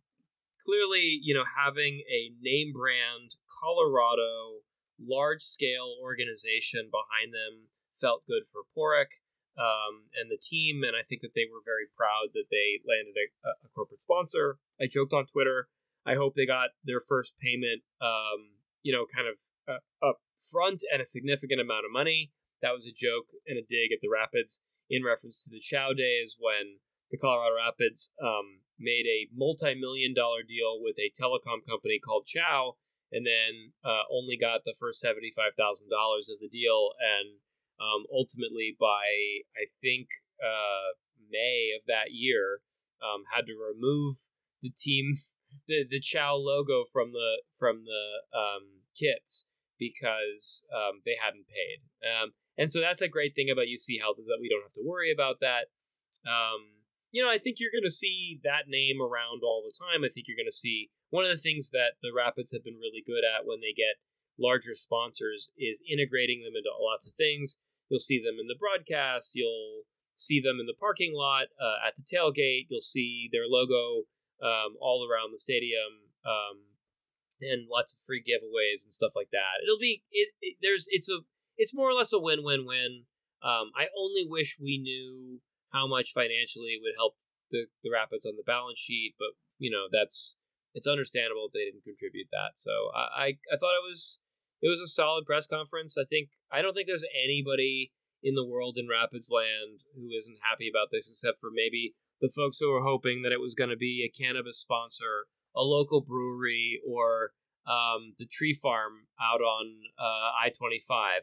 clearly, you know, having a name brand Colorado large scale organization behind them felt good for Pádraig. um, and the team, and I think that they were very proud that they landed a, a corporate sponsor. I joked on Twitter. I hope they got their first payment, um, you know, kind of uh, up front and a significant amount of money. That was a joke and a dig at the Rapids in reference to the Chow days when the Colorado Rapids um, made a multi-million dollar deal with a telecom company called Chow, and then uh, only got the first seventy-five thousand dollars of the deal, and um, ultimately by I think uh, May of that year, um, had to remove the team the the Chow logo from the from the um, kits because um, they hadn't paid. And so that's a great thing about UC Health is that we don't have to worry about that. Um, you know, I think you're going to see that name around all the time. I think you're going to see one of the things that the Rapids have been really good at when they get larger sponsors is integrating them into lots of things. You'll see them in the broadcast. You'll see them in the parking lot uh, at the tailgate. You'll see their logo um, all around the stadium, um, and lots of free giveaways and stuff like that. It'll be it, it, There's it's a it's more or less a win win win. Um, I only wish we knew how much financially it would help the the Rapids on the balance sheet, but you know that's it's understandable they didn't contribute that. So I, I I thought it was it was a solid press conference. I think I don't think there's anybody in the world in Rapids land who isn't happy about this, except for maybe the folks who were hoping that it was going to be a cannabis sponsor, a local brewery, or um, the tree farm out on uh, I twenty five.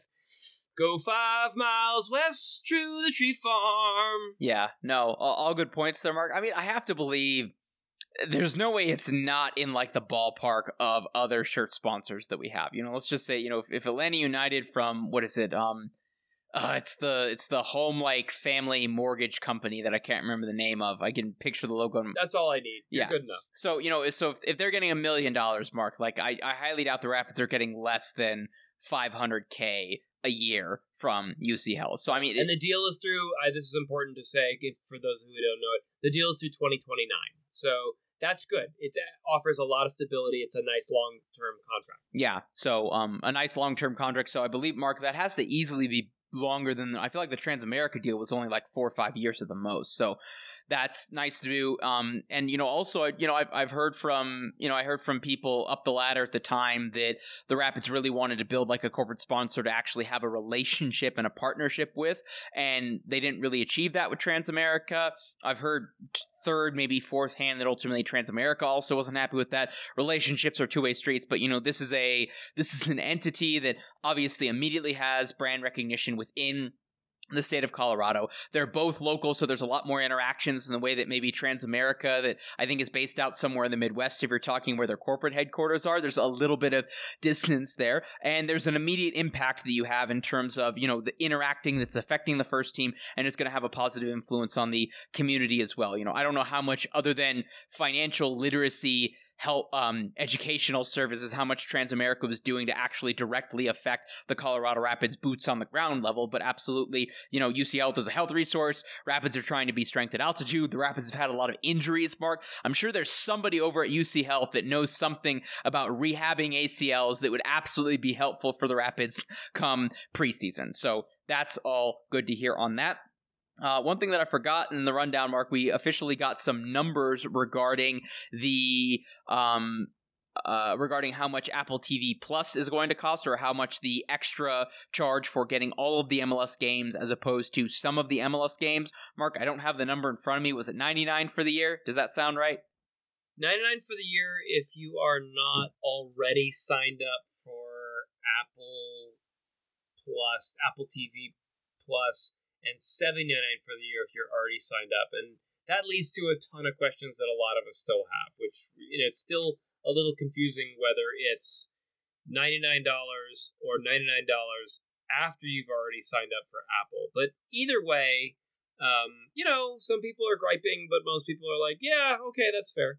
Go five miles west to the tree farm. Yeah, no, all, all good points there, Mark. I mean, I have to believe there's no way it's not in like the ballpark of other shirt sponsors that we have. You know, let's just say, you know, if, if Atlanta United from what is it? Um, uh, it's the it's the home like family mortgage company that I can't remember the name of. I can picture the logo. That's all I need. You're Yeah. good enough. So you know, so if, if they're getting a million dollars, Mark, like I, I highly doubt the Rapids are getting less than 500k a year from UC Health. So I mean, And the deal is through. I, this is important to say for those who don't know it. The deal is through 2029. So that's good. It offers a lot of stability. It's a nice long term contract. Yeah, so um, a nice long term contract. So I believe Mark that has to easily be longer than I feel like the Transamerica deal was only like four or five years at the most. So that's nice to do. Um, and you know, also, you know, I've I've heard from you know I heard from people up the ladder at the time that the Rapids really wanted to build like a corporate sponsor to actually have a relationship and a partnership with, and they didn't really achieve that with Transamerica. I've heard third, maybe fourth hand that ultimately Transamerica also wasn't happy with that. Relationships are two way streets, but you know, this is a this is an entity that obviously immediately has brand recognition within the state of Colorado. They're both local, so there's a lot more interactions in the way that maybe Transamerica, that I think is based out somewhere in the Midwest, if you're talking where their corporate headquarters are, there's a little bit of distance there. And there's an immediate impact that you have in terms of, you know, the interacting that's affecting the first team, and it's going to have a positive influence on the community as well. You know, I don't know how much other than financial literacy help um, educational services, how much Transamerica was doing to actually directly affect the Colorado Rapids boots on the ground level. But absolutely, you know, UC Health is a health resource. Rapids are trying to be strength at altitude. The Rapids have had a lot of injuries, Mark. I'm sure there's somebody over at UC Health that knows something about rehabbing ACLs that would absolutely be helpful for the Rapids come preseason. So that's all good to hear on that. Uh, one thing that I forgot in the rundown, Mark, we officially got some numbers regarding the um, uh, regarding how much Apple TV Plus is going to cost, or how much the extra charge for getting all of the MLS games as opposed to some of the MLS games. Mark, I don't have the number in front of me. Was it ninety nine for the year? Does that sound right? 99 for the year if you are not already signed up for Apple Plus, Apple TV Plus, and 79 for the year if you're already signed up. And that leads to a ton of questions that a lot of us still have, which you know it's still a little confusing whether it's $99 or $99 after you've already signed up for Apple. But either way, um, you know, some people are griping, but most people are like, yeah, okay, that's fair.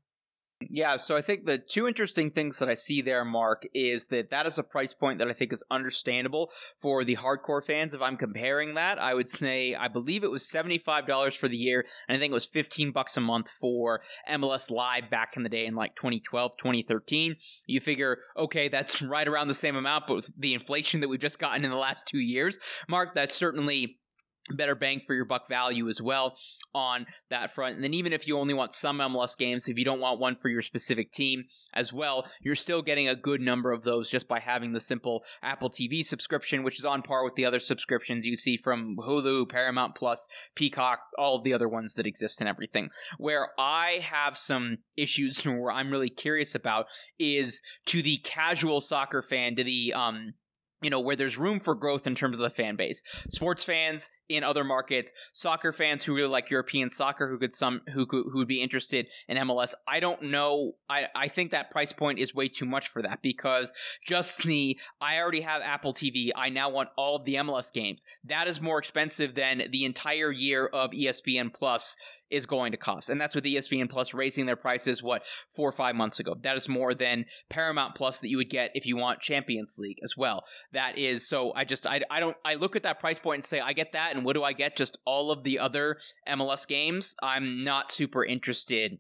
Yeah, so I think the two interesting things that I see there, Mark, is that that is a price point that I think is understandable for the hardcore fans. If I'm comparing that, I would say I believe it was $75 for the year, and I think it was 15 bucks a month for MLS Live back in the day in like 2012, 2013. You figure, okay, that's right around the same amount, but with the inflation that we've just gotten in the last two years, Mark, that's certainly better bang for your buck value as well on that front. And then even if you only want some MLS games, if you don't want one for your specific team as well, you're still getting a good number of those just by having the simple Apple TV subscription, which is on par with the other subscriptions you see from Hulu, Paramount Plus, Peacock, all of the other ones that exist and everything. Where I have some issues where I'm really curious about is to the casual soccer fan, to the um you know, where there's room for growth in terms of the fan base. Sports fans in other markets, soccer fans who really like European soccer who could some who could who would be interested in MLS. I don't know. I I think that price point is way too much for that because just the I already have Apple TV. I now want all of the MLS games. That is more expensive than the entire year of ESPN Plus is going to cost. And that's with ESPN Plus raising their prices, what, four or five months ago. That is more than Paramount Plus that you would get if you want Champions League as well. That is, so I just, I, I don't, I look at that price point and say, I get that. And what do I get? Just all of the other MLS games. I'm not super interested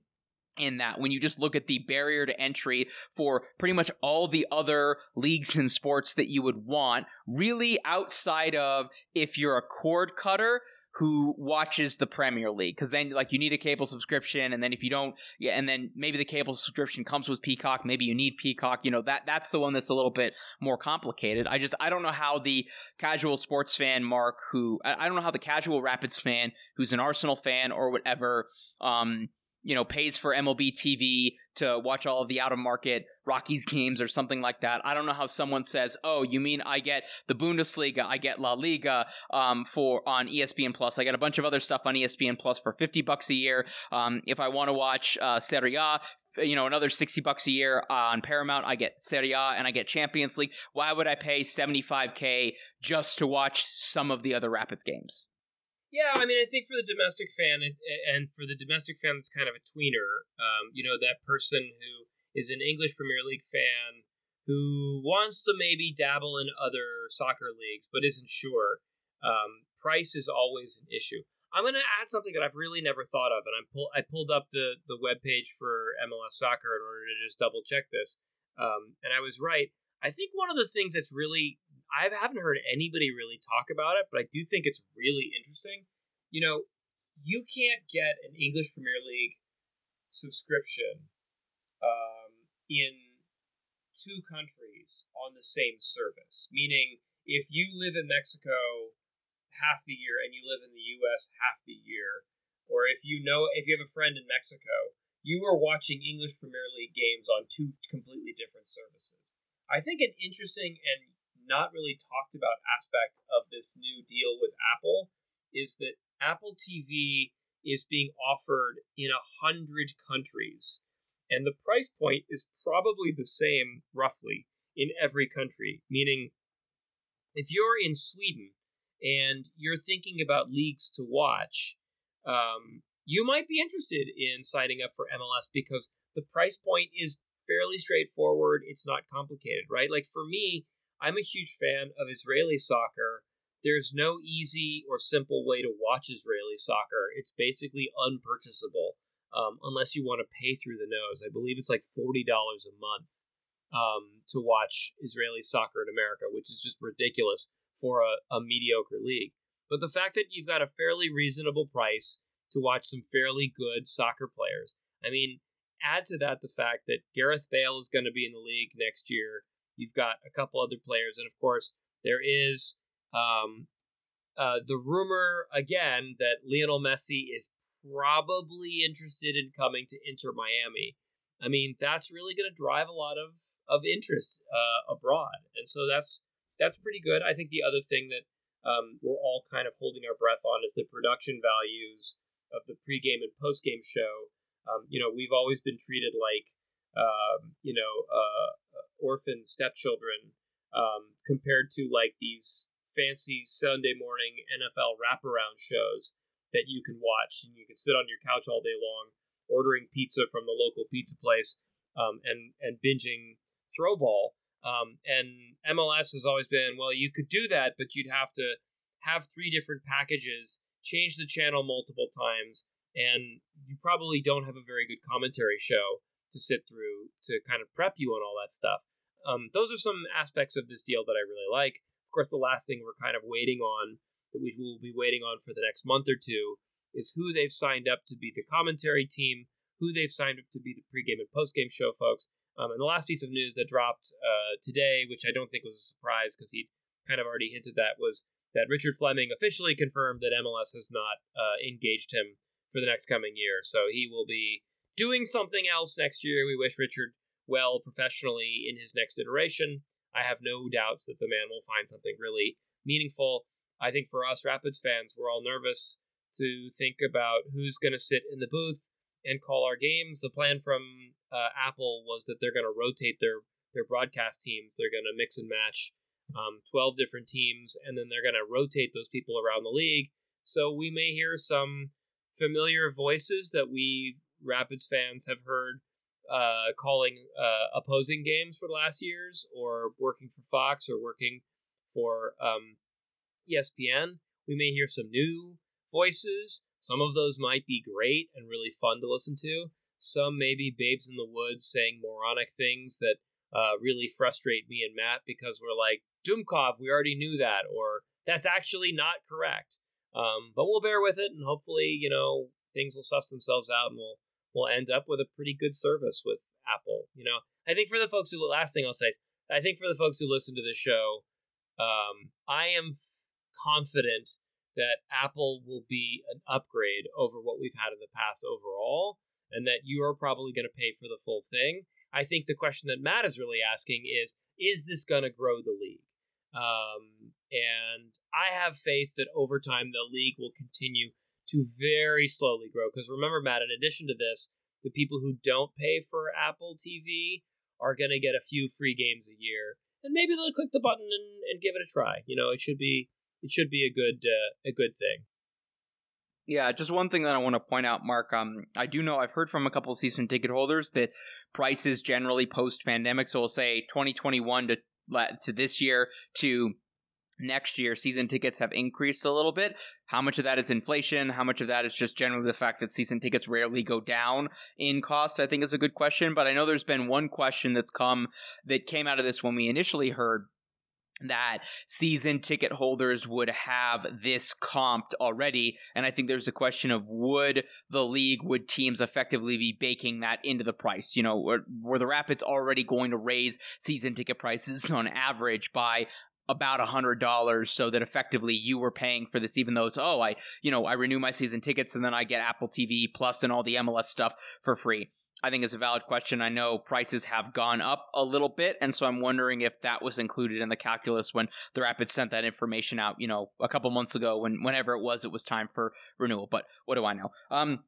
in that when you just look at the barrier to entry for pretty much all the other leagues and sports that you would want, really outside of if you're a cord cutter who watches the Premier League because then like you need a cable subscription and then if you don't yeah and then maybe the cable subscription comes with Peacock maybe you need Peacock you know that that's the one that's a little bit more complicated. I just I don't know how the casual sports fan Mark who I, I don't know how the casual Rapids fan who's an Arsenal fan or whatever um you know, pays for MLB TV to watch all of the out of market Rockies games or something like that. I don't know how someone says, "Oh, you mean I get the Bundesliga, I get La Liga um, for on ESPN Plus. I get a bunch of other stuff on ESPN Plus for 50 bucks a year. Um, if I want to watch uh, Serie A, you know, another 60 bucks a year on Paramount, I get Serie A and I get Champions League. Why would I pay 75k just to watch some of the other Rapids games?" Yeah, I mean, I think for the domestic fan and, for the domestic fan that's kind of a tweener, um, you know, that person who is an English Premier League fan who wants to maybe dabble in other soccer leagues but isn't sure. Um, price is always an issue. I'm going to add something that I've really never thought of, and I pull I pulled up the the web page for MLS Soccer in order to just double check this, um, and I was right. I think one of the things that's really I haven't heard anybody really talk about it, but I do think it's really interesting. You know, you can't get an English Premier League subscription um, in two countries on the same service. Meaning, if you live in Mexico half the year and you live in the U.S. half the year, or if you know if you have a friend in Mexico, you are watching English Premier League games on two completely different services. I think an interesting and not really talked about aspect of this new deal with Apple is that Apple TV is being offered in a hundred countries, and the price point is probably the same roughly in every country. Meaning, if you're in Sweden and you're thinking about leagues to watch, um, you might be interested in signing up for MLS because the price point is fairly straightforward. It's not complicated, right? Like for me, I'm a huge fan of Israeli soccer. There's no easy or simple way to watch Israeli soccer. It's basically unpurchasable um, unless you want to pay through the nose. I believe it's like $40 a month um, to watch Israeli soccer in America, which is just ridiculous for a, a mediocre league. But the fact that you've got a fairly reasonable price to watch some fairly good soccer players, I mean, add to that the fact that Gareth Bale is going to be in the league next year. You've got a couple other players, and of course, there is um, uh, the rumor again that Lionel Messi is probably interested in coming to Inter Miami. I mean, that's really going to drive a lot of of interest uh, abroad, and so that's that's pretty good. I think the other thing that um, we're all kind of holding our breath on is the production values of the pregame and postgame show. Um, you know, we've always been treated like, um, you know, uh, orphan stepchildren um, compared to like these fancy Sunday morning NFL wraparound shows that you can watch and you can sit on your couch all day long ordering pizza from the local pizza place um, and and binging throwball. Um, and MLS has always been well, you could do that, but you'd have to have three different packages, change the channel multiple times, and you probably don't have a very good commentary show to sit through to kind of prep you on all that stuff. Um, those are some aspects of this deal that I really like. Of course, the last thing we're kind of waiting on that we will be waiting on for the next month or two is who they've signed up to be the commentary team, who they've signed up to be the pregame and postgame show folks. Um, and the last piece of news that dropped uh, today, which I don't think was a surprise because he kind of already hinted that, was that Richard Fleming officially confirmed that MLS has not uh, engaged him for the next coming year. So he will be doing something else next year. We wish Richard well professionally in his next iteration. I have no doubts that the man will find something really meaningful. I think for us Rapids fans, we're all nervous to think about who's going to sit in the booth and call our games. The plan from uh, Apple was that they're going to rotate their their broadcast teams. They're going to mix and match um, twelve different teams, and then they're going to rotate those people around the league. So we may hear some familiar voices that we Rapids fans have heard uh, calling uh, opposing games for the last years, or working for Fox, or working for um, ESPN. We may hear some new voices. Some of those might be great and really fun to listen to. Some may be babes in the woods saying moronic things that uh, really frustrate me and Matt because we're like, Dumkov, we already knew that, or that's actually not correct. Um, but we'll bear with it, and hopefully, you know, things will suss themselves out, and we'll we'll end up with a pretty good service with Apple. You know, I think for the folks who last thing I'll say is, I think for the folks who listen to this show, um, I am f- confident that Apple will be an upgrade over what we've had in the past overall, and that you are probably going to pay for the full thing. I think the question that Matt is really asking is is this going to grow the league? Um, and I have faith that over time the league will continue to very slowly grow. Because remember, Matt, in addition to this, the people who don't pay for Apple TV are going to get a few free games a year, and maybe they'll click the button and, and give it a try. You know, it should be it should be a good uh, a good thing. Yeah, just one thing that I want to point out, Mark. Um, I do know I've heard from a couple season ticket holders that prices generally post pandemic, so we'll say 2021 to to this year to next year, season tickets have increased a little bit. How much of that is inflation? How much of that is just generally the fact that season tickets rarely go down in cost? I think is a good question. But I know there's been one question that's come that came out of this when we initially heard that season ticket holders would have this comped already and i think there's a question of would the league would teams effectively be baking that into the price you know were, were the rapids already going to raise season ticket prices on average by about a hundred dollars so that effectively you were paying for this even though it's oh i you know i renew my season tickets and then i get apple tv plus and all the mls stuff for free I think is a valid question. I know prices have gone up a little bit, and so I'm wondering if that was included in the calculus when the Rapids sent that information out, you know, a couple months ago when whenever it was, it was time for renewal. But what do I know? Um,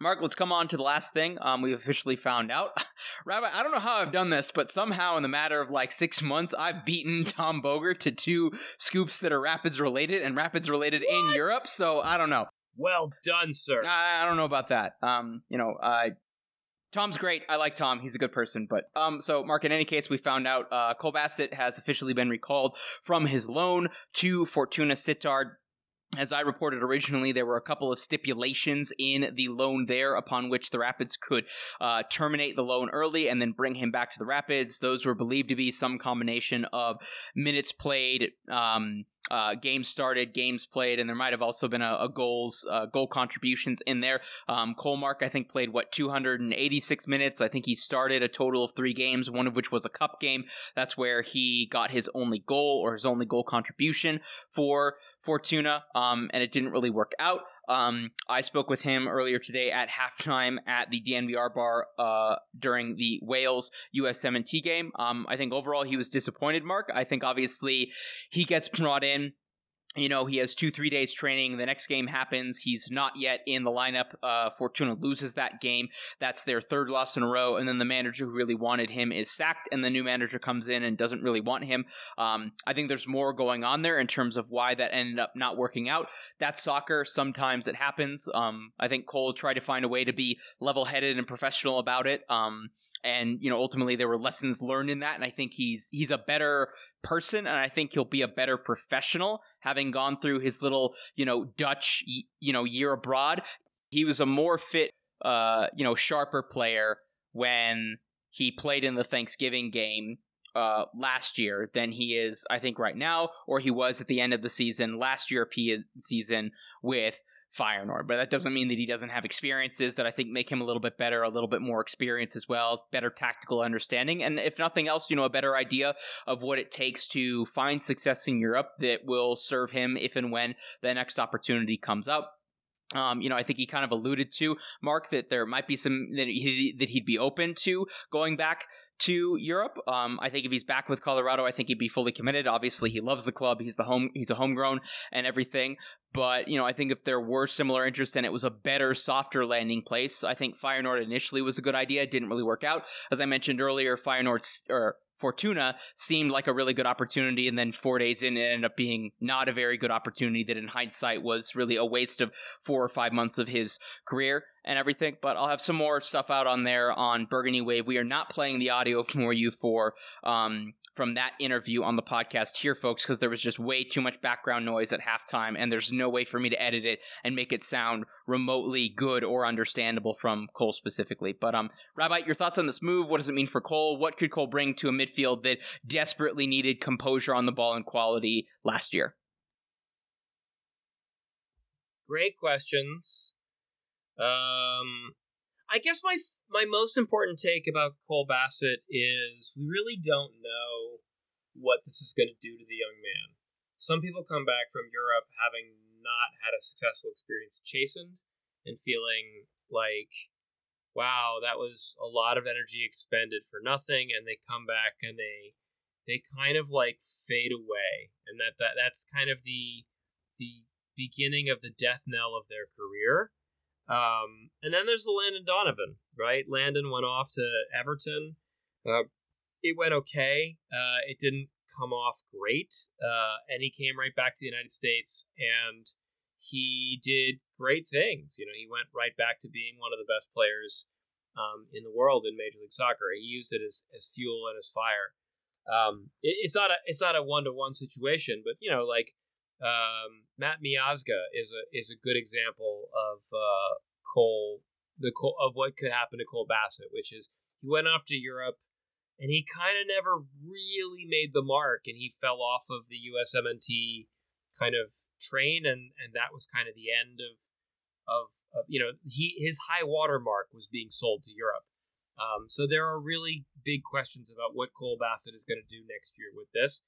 Mark, let's come on to the last thing. Um, we've officially found out. Rabbi, I don't know how I've done this, but somehow in the matter of like six months, I've beaten Tom Bogert to two scoops that are Rapids related and Rapids related in Europe. So I don't know. Well done, sir. I, I don't know about that. Um, you know, I Tom's great. I like Tom. He's a good person. But um, so Mark. In any case, we found out uh, Cole Bassett has officially been recalled from his loan to Fortuna Sittard. As I reported originally, there were a couple of stipulations in the loan there upon which the Rapids could uh, terminate the loan early and then bring him back to the Rapids. Those were believed to be some combination of minutes played, um, uh, games started, games played, and there might have also been a, a goals uh, goal contributions in there. Um, Mark, I think, played what 286 minutes. I think he started a total of three games, one of which was a cup game. That's where he got his only goal or his only goal contribution for Fortuna, um, and it didn't really work out. Um, I spoke with him earlier today at halftime at the DNVR bar uh, during the Wales USMNT game. Um, I think overall he was disappointed, Mark. I think obviously he gets brought in you know, he has two, three days training. The next game happens. He's not yet in the lineup. Uh, Fortuna loses that game. That's their third loss in a row. And then the manager who really wanted him is sacked, and the new manager comes in and doesn't really want him. Um, I think there's more going on there in terms of why that ended up not working out. That's soccer. Sometimes it happens. Um, I think Cole tried to find a way to be level headed and professional about it. Um, and, you know, ultimately there were lessons learned in that. And I think he's, he's a better person and I think he'll be a better professional having gone through his little, you know, Dutch, you know, year abroad. He was a more fit, uh, you know, sharper player when he played in the Thanksgiving game uh, last year than he is, I think, right now, or he was at the end of the season, last European season with Feyenoord. But that doesn't mean that he doesn't have experiences that I think make him a little bit better, a little bit more experience as well, better tactical understanding, and if nothing else, you know, a better idea of what it takes to find success in Europe that will serve him if and when the next opportunity comes up. Um, you know, I think he kind of alluded to Mark that there might be some that he that he'd be open to going back to Europe. Um, I think if he's back with Colorado, I think he'd be fully committed. Obviously, he loves the club. He's the home. He's a homegrown and everything. But you know, I think if there were similar interest and it was a better, softer landing place, I think Feyenoord initially was a good idea. It didn't really work out, as I mentioned earlier. Feyenoord or Fortuna seemed like a really good opportunity, and then four days in, it ended up being not a very good opportunity. That, in hindsight, was really a waste of four or five months of his career and everything. But I'll have some more stuff out on there on Burgundy Wave. We are not playing the audio for you for um, from that interview on the podcast here, folks, because there was just way too much background noise at halftime, and there's no way for me to edit it and make it sound remotely good or understandable from Cole specifically. But um, Rabbi, your thoughts on this move? What does it mean for Cole? What could Cole bring to a midfield that desperately needed composure on the ball and quality last year? Great questions. Um, I guess my my most important take about Cole Bassett is we really don't know what this is going to do to the young man. Some people come back from Europe having not had a successful experience chastened and feeling like wow, that was a lot of energy expended for nothing and they come back and they they kind of like fade away and that, that that's kind of the the beginning of the death knell of their career um, and then there's the Landon Donovan, right? Landon went off to Everton. Uh, it went okay. Uh, it didn't come off great. Uh, and he came right back to the United States and he did great things. You know, he went right back to being one of the best players um, in the world in Major League Soccer. He used it as, as fuel and as fire. Um, it, it's not a it's not a one to one situation, but you know, like um, Matt Miazga is a is a good example of uh, Cole the Cole, of what could happen to Cole Bassett, which is he went off to Europe and he kind of never really made the mark, and he fell off of the USMNT kind of train, and and that was kind of the end of of, of you know he his high water mark was being sold to Europe. Um, so there are really big questions about what Cole Bassett is going to do next year with this.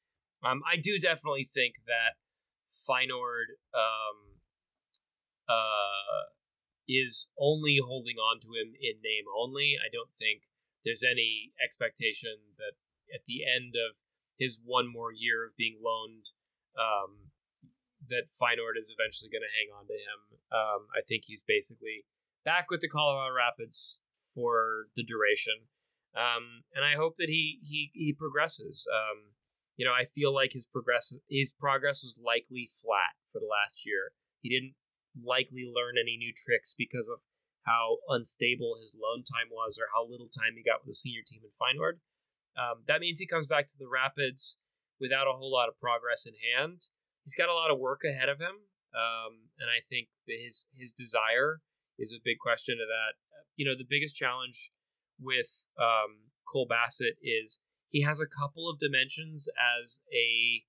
Um, I do definitely think that Feyenoord um, uh, is only holding on to him in name only. I don't think there's any expectation that at the end of his one more year of being loaned, um, that Feyenoord is eventually going to hang on to him. Um, I think he's basically back with the Colorado Rapids for the duration. Um, and I hope that he he he progresses. Um, you know, I feel like his progress his progress was likely flat for the last year. He didn't likely learn any new tricks because of how unstable his loan time was or how little time he got with the senior team in Feyenoord. Um, that means he comes back to the Rapids without a whole lot of progress in hand. He's got a lot of work ahead of him, um, and I think his his desire is a big question of that. You know, the biggest challenge with um, Cole Bassett is he has a couple of dimensions as a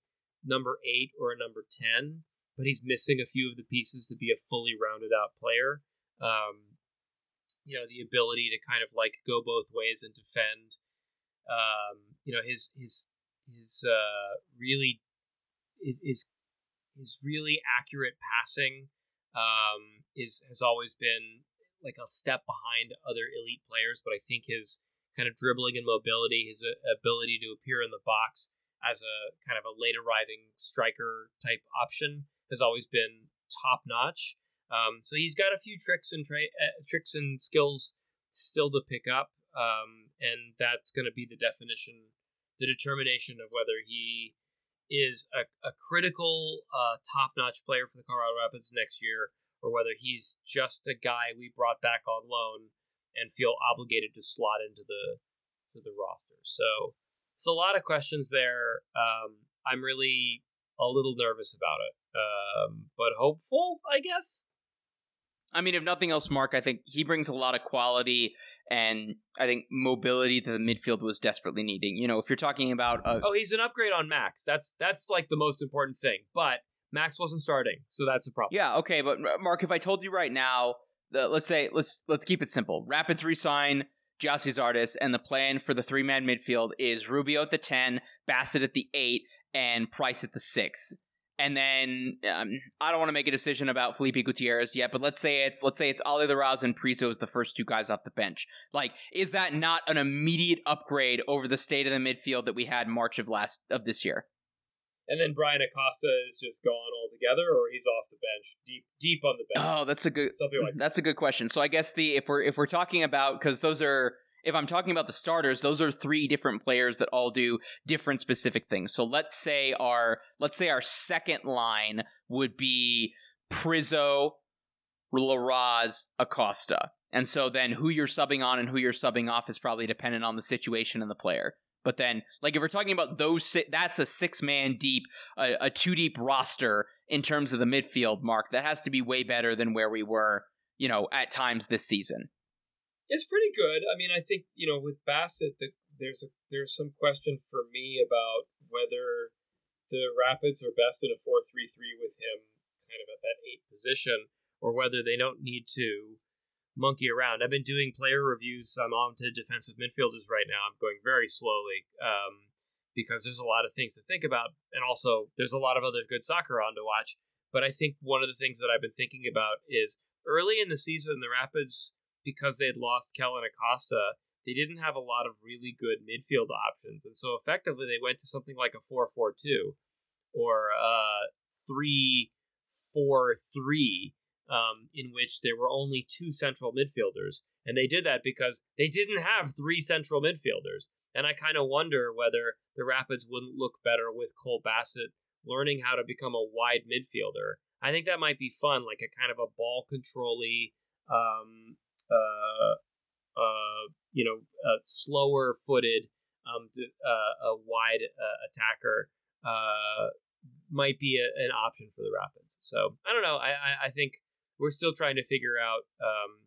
number eight or a number 10, but he's missing a few of the pieces to be a fully rounded out player. Um, you know, the ability to kind of like go both ways and defend. Um, you know, his, his, his, uh, really, his, his, his really accurate passing, um, is, has always been like a step behind other elite players, but I think his, kind of dribbling and mobility, his uh, ability to appear in the box as a kind of a late arriving striker type option has always been top notch. Um, so he's got a few tricks and tra- uh, tricks and skills still to pick up, um, and that's going to be the definition, the determination of whether he is a, a critical uh, top notch player for the Colorado Rapids next year, or whether he's just a guy we brought back on loan and feel obligated to slot into the to the roster. So it's a lot of questions there. Um, I'm really a little nervous about it, um, but hopeful, I guess. I mean, if nothing else, Mark, I think he brings a lot of quality and I think mobility to the midfield was desperately needing. You know, if you're talking about a, Oh, he's an upgrade on Max. That's that's like the most important thing. But Max wasn't starting, so that's a problem. yeah, okay, but Mark, if I told you right now, the, let's say let's let's keep it simple. Rapids resign Gyasi Zardes, and the plan for the three man midfield is Rubio at the ten, Bassett at the eight, and Price at the six. And then um, I don't want to make a decision about Felipe Gutierrez yet, but let's say it's let's say it's Ali Larraz and Priso as the first two guys off the bench. Like, is that not an immediate upgrade over the state of the midfield that we had March of last of this year? And then Bryan Acosta is just gone altogether, or he's off the bench, deep deep on the bench. Oh, that's a good Something like that. that's a good question. So I guess the if we're if we're talking about because those are if I'm talking about the starters, those are three different players that all do different specific things. So let's say our let's say our second line would be Priso, Larraz, Acosta. And so then who you're subbing on and who you're subbing off is probably dependent on the situation and the player. But then, like if we're talking about those, that's a six man deep, a, a two deep roster in terms of the midfield. Mark, that has to be way better than where we were, you know, at times this season. It's pretty good. I mean, I think you know with Bassett, the, there's a, there's some question for me about whether the Rapids are best in a four three three with him kind of at that eight position, or whether they don't need to monkey around. I've been doing player reviews. I'm on to defensive midfielders right now. I'm going very slowly um, because there's a lot of things to think about, and also there's a lot of other good soccer on to watch. But I think one of the things that I've been thinking about is early in the season, the Rapids because they had lost Kellyn Acosta, they didn't have a lot of really good midfield options. And so effectively they went to something like a 4 4 2 or a 3 4 3, um, in which there were only two central midfielders. And they did that because they didn't have three central midfielders. And I kind of wonder whether the Rapids wouldn't look better with Cole Bassett learning how to become a wide midfielder. I think that might be fun, like a kind of a ball controlly um, uh, uh, you know, a slower footed, um, uh, a wide uh, attacker uh, might be a, an option for the Rapids. So I don't know. I, I, I think we're still trying to figure out um,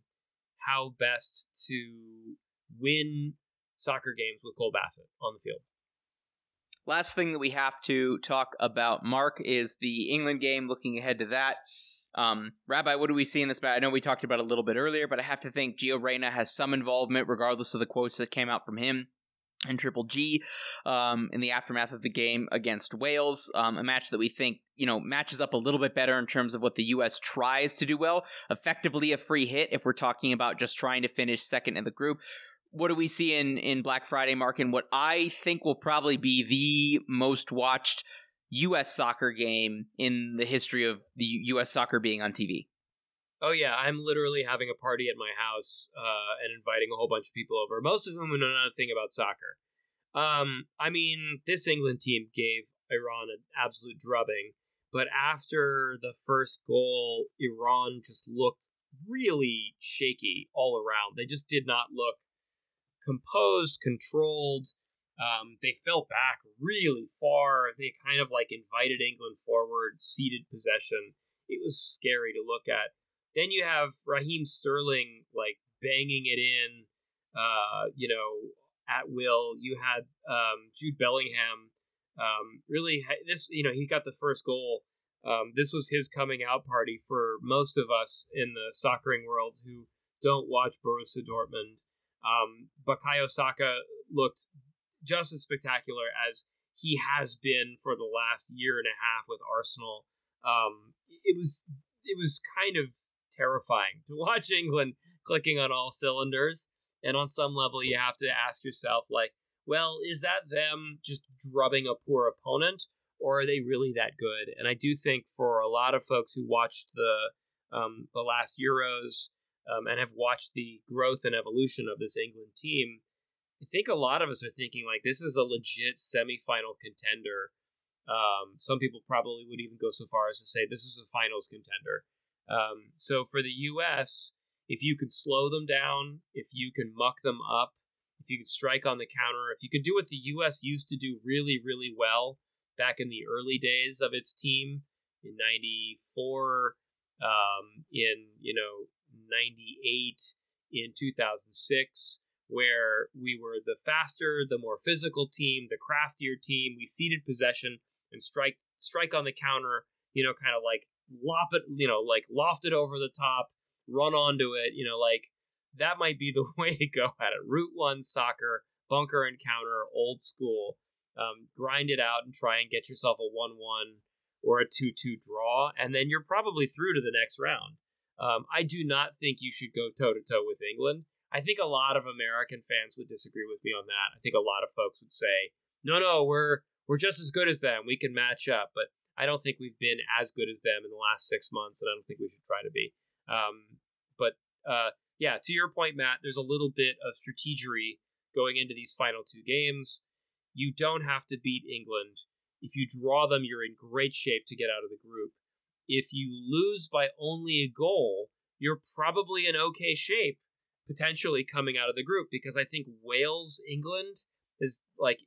how best to win soccer games with Cole Bassett on the field. Last thing that we have to talk about, Mark, is the England game. Looking ahead to that, um, Rabbi, what do we see in this match? I know we talked about a little bit earlier, but I have to think Gio Reyna has some involvement, regardless of the quotes that came out from him and Triple G um, in the aftermath of the game against Wales. Um, a match that we think you know matches up a little bit better in terms of what the U.S. tries to do well. Effectively, a free hit if we're talking about just trying to finish second in the group. What do we see in in Black Friday, Mark? And what I think will probably be the most watched U.S. soccer game in the history of the U.S. soccer being on TV. Oh yeah, I'm literally having a party at my house uh, and inviting a whole bunch of people over, most of whom know nothing about soccer. Um, I mean, this England team gave Iran an absolute drubbing, but after the first goal, Iran just looked really shaky all around. They just did not look composed, controlled. Um, they fell back really far. They kind of like invited England forward, ceded possession. It was scary to look at. Then you have Raheem Sterling like banging it in, uh, you know, at will. You had um, Jude Bellingham. Um, really, this you know he got the first goal. Um, this was his coming out party for most of us in the soccering world who don't watch Borussia Dortmund. Um, Bukayo Saka looked just as spectacular as he has been for the last year and a half with Arsenal. Um, it was it was kind of terrifying to watch England clicking on all cylinders. And on some level, you have to ask yourself, like, well, is that them just drubbing a poor opponent, or are they really that good? And I do think for a lot of folks who watched the um, the last Euros um, and have watched the growth and evolution of this England team, I think a lot of us are thinking like this is a legit semifinal contender. Um, some people probably would even go so far as to say this is a finals contender. Um, so for the U.S., if you can slow them down, if you can muck them up, if you can strike on the counter, if you can do what the U.S. used to do really, really well back in the early days of its team in '94, um, in you know '98, in 2006, where we were the faster, the more physical team, the craftier team. We ceded possession and strike strike on the counter. You know, kind of like lop it. You know, like loft it over the top, run onto it. You know, like that might be the way to go at it. Route one soccer, bunker and counter, old school. Um, grind it out and try and get yourself a one-one or a two-two draw, and then you're probably through to the next round. Um, I do not think you should go toe to toe with England. I think a lot of American fans would disagree with me on that. I think a lot of folks would say, "No, no, we're we're just as good as them. We can match up." But I don't think we've been as good as them in the last six months, and I don't think we should try to be. Um, but uh, yeah, to your point, Matt, there's a little bit of strategery going into these final two games. You don't have to beat England. If you draw them, you're in great shape to get out of the group. If you lose by only a goal, you're probably in okay shape potentially coming out of the group because I think Wales, England is like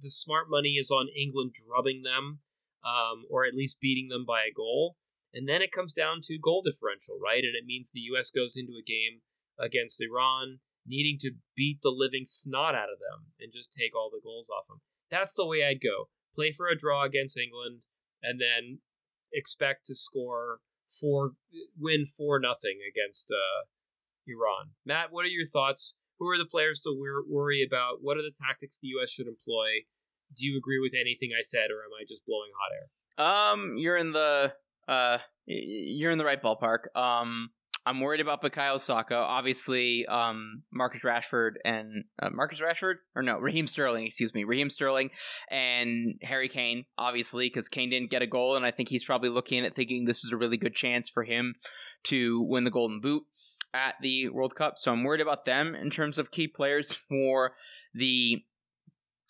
the smart money is on England drubbing them um, or at least beating them by a goal. And then it comes down to goal differential, right? And it means the U.S. goes into a game against Iran needing to beat the living snot out of them and just take all the goals off them. That's the way I'd go. Play for a draw against England and then expect to score four, win four nothing against uh, Iran. Matt, what are your thoughts? Who are the players to worry about? What are the tactics the U.S. should employ? Do you agree with anything I said, or am I just blowing hot air? Um, you're in the uh, you're in the right ballpark. Um, I'm worried about Bukayo Saka. Obviously, um, Marcus Rashford and uh, Marcus Rashford, or no, Raheem Sterling, excuse me, Raheem Sterling and Harry Kane, obviously, because Kane didn't get a goal, and I think he's probably looking at thinking this is a really good chance for him to win the Golden Boot at the World Cup. So I'm worried about them in terms of key players for the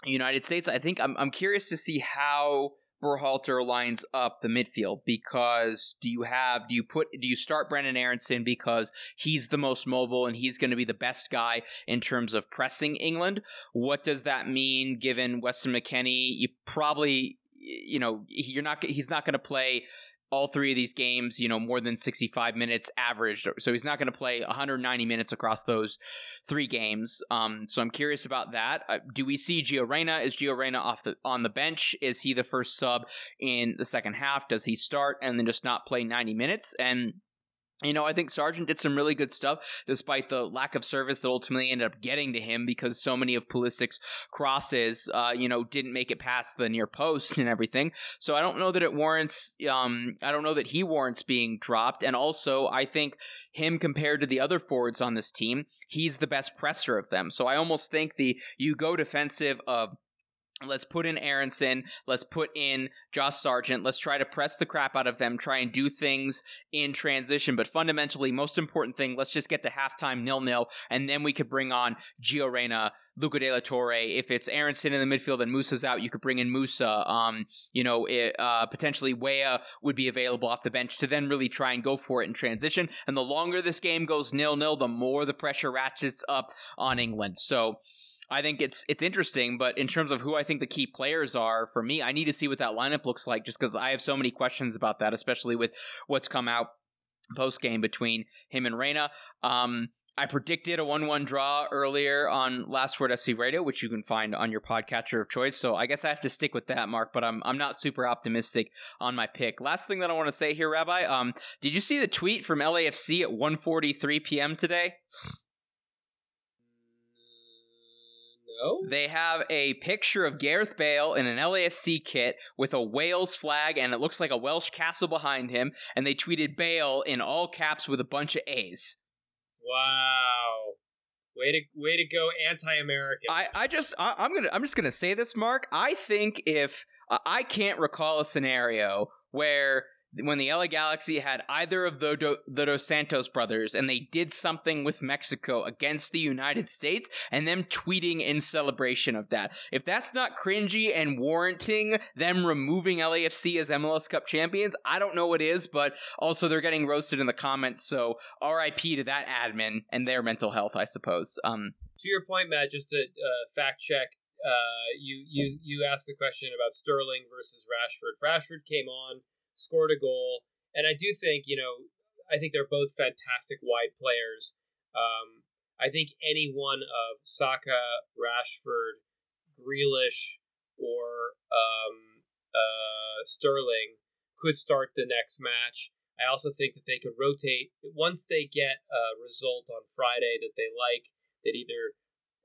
United States. I think I'm, I'm curious to see how Berhalter lines up the midfield because do you have do you put do you start Brenden Aaronson because he's the most mobile and he's going to be the best guy in terms of pressing England? What does that mean given Weston McKennie? You probably you know you're not he's not going to play all three of these games, you know, more than 65 minutes averaged. So he's not going to play 190 minutes across those three games. Um, so I'm curious about that. Uh, do we see Gio Reyna? Is Gio Reyna off the on the bench? Is he the first sub in the second half? Does he start and then just not play 90 minutes? And you know, I think Sargent did some really good stuff despite the lack of service that ultimately ended up getting to him because so many of Pulisic's crosses, uh, you know, didn't make it past the near post and everything. So I don't know that it warrants, um, I don't know that he warrants being dropped. And also, I think him compared to the other forwards on this team, he's the best presser of them. So I almost think the you go defensive of Let's put in Aaronson. Let's put in Josh Sargent. Let's try to press the crap out of them, try and do things in transition. But fundamentally, most important thing, let's just get to halftime nil nil, and then we could bring on Gio Reyna, Luca De La Torre. If it's Aaronson in the midfield and Musah's out, you could bring in Musa. Um, you know, it, uh, potentially Weah would be available off the bench to then really try and go for it in transition. And the longer this game goes nil nil, the more the pressure ratchets up on England. So. I think it's it's interesting, but in terms of who I think the key players are for me, I need to see what that lineup looks like just because I have so many questions about that, especially with what's come out post game between him and Reyna. Um, I predicted a 1 1 draw earlier on Last Word SC Radio, which you can find on your podcatcher of choice. So I guess I have to stick with that, Mark, but I'm, I'm not super optimistic on my pick. Last thing that I want to say here, Rabbi, um, did you see the tweet from LAFC at 1.43 p.m. today? They have a picture of Gareth Bale in an LAFC kit with a Wales flag and it looks like a Welsh castle behind him. And they tweeted Bale in all caps with a bunch of A's. Wow. Way to way to go, anti-American. I, I just I, I'm gonna I'm just gonna say this, Mark. I think if uh, I can't recall a scenario where when the LA Galaxy had either of the, Do- the Dos Santos brothers and they did something with Mexico against the United States and them tweeting in celebration of that. If that's not cringy and warranting them removing LAFC as MLS Cup champions, I don't know what is, but also they're getting roasted in the comments, so RIP to that admin and their mental health, I suppose. Um, to your point, Matt, just to uh, fact check, uh, you you you asked the question about Sterling versus Rashford. Rashford came on, scored a goal, and I do think you know I think they're both fantastic wide players. Um, I think any one of Saka, Rashford, Grealish, or um, uh, Sterling could start the next match. I also think that they could rotate once they get a result on Friday that they like, that either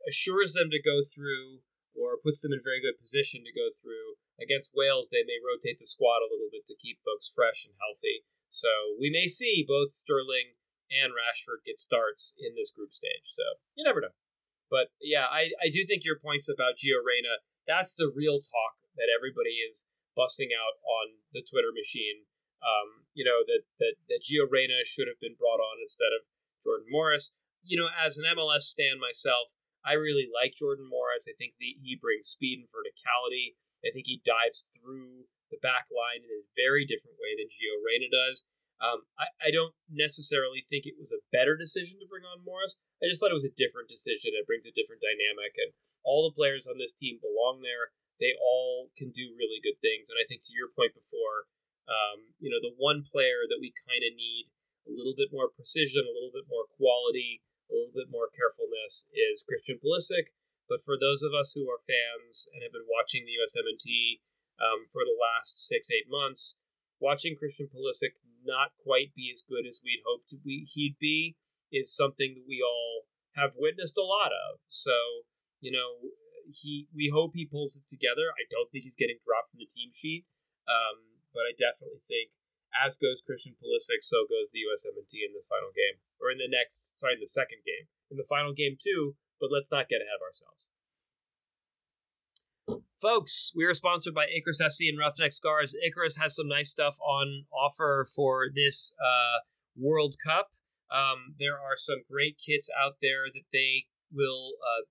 assures them to go through or puts them in very good position to go through. Against Wales, they may rotate the squad a little bit to keep folks fresh and healthy. So we may see both Sterling and Rashford get starts in this group stage. So you never know. But yeah, I, I do think your points about Gio Reyna, that's the real talk that everybody is busting out on the Twitter machine. Um, you know, that, that, that Gio Reyna should have been brought on instead of Jordan Morris. You know, as an MLS stand myself, I really like Jordan Morris. I think the, he brings speed and verticality. I think he dives through the back line in a very different way than Gio Reyna does. Um, I, I don't necessarily think it was a better decision to bring on Morris. I just thought it was a different decision. It brings a different dynamic, and all the players on this team belong there. They all can do really good things. And I think to your point before, um, you know, the one player that we kind of need a little bit more precision, a little bit more quality, a little bit more carefulness is Christian Pulisic. But for those of us who are fans and have been watching the USMNT um, for the last six, eight months, watching Christian Pulisic not quite be as good as we'd hoped we, he'd be is something that we all have witnessed a lot of. So, you know, he we hope he pulls it together. I don't think he's getting dropped from the team sheet, um, but I definitely think as goes Christian Pulisic, so goes the USMNT in this final game, or in the next, sorry, in the second game, in the final game too. But let's not get ahead of ourselves. Folks, we are sponsored by Icarus FC and Roughneck Scarves. Icarus has some nice stuff on offer for this uh, World Cup. Um, there are some great kits out there that they will uh,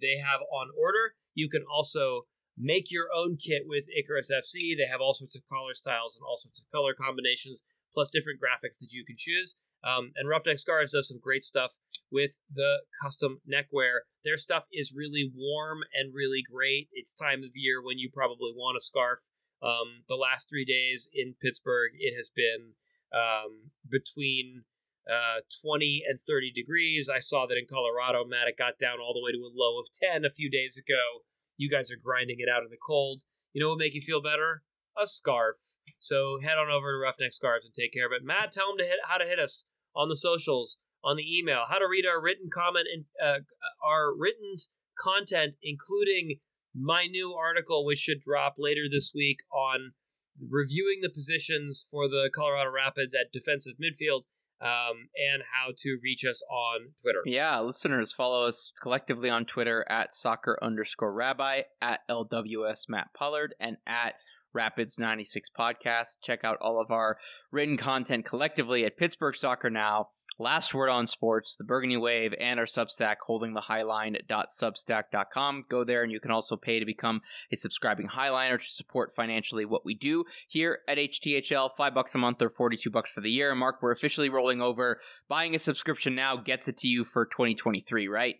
they have on order. You can also make your own kit with Icarus FC. They have all sorts of collar styles and all sorts of color combinations, plus different graphics that you can choose. Um, and Roughneck Scarves does some great stuff with the custom neckwear. Their stuff is really warm and really great. It's time of year when you probably want a scarf. Um, the last three days in Pittsburgh, it has been um, between uh, 20 and 30 degrees. I saw that in Colorado, Matt, it got down all the way to a low of 10 a few days ago. You guys are grinding it out in the cold. You know what make you feel better? A scarf. So head on over to Roughneck Scarves and take care of it. Matt, tell them to hit how to hit us on the socials, on the email, how to read our written comment and uh, our written content, including my new article, which should drop later this week on reviewing the positions for the Colorado Rapids at defensive midfield um, and how to reach us on Twitter. Yeah, listeners, follow us collectively on Twitter at soccer underscore rabbi, at LWS Matt Pollard, and at Rapids 96 Podcast. Check out all of our written content collectively at Pittsburgh Soccer Now, Last Word on Sports, the Burgundy Wave, and our Substack, holding the holdingthehighline.substack.com. Go there, and you can also pay to become a subscribing Highliner to support financially what we do here at HTHL. Five bucks a month or 42 bucks for the year. Mark, we're officially rolling over. Buying a subscription now gets it to you for 2023, right?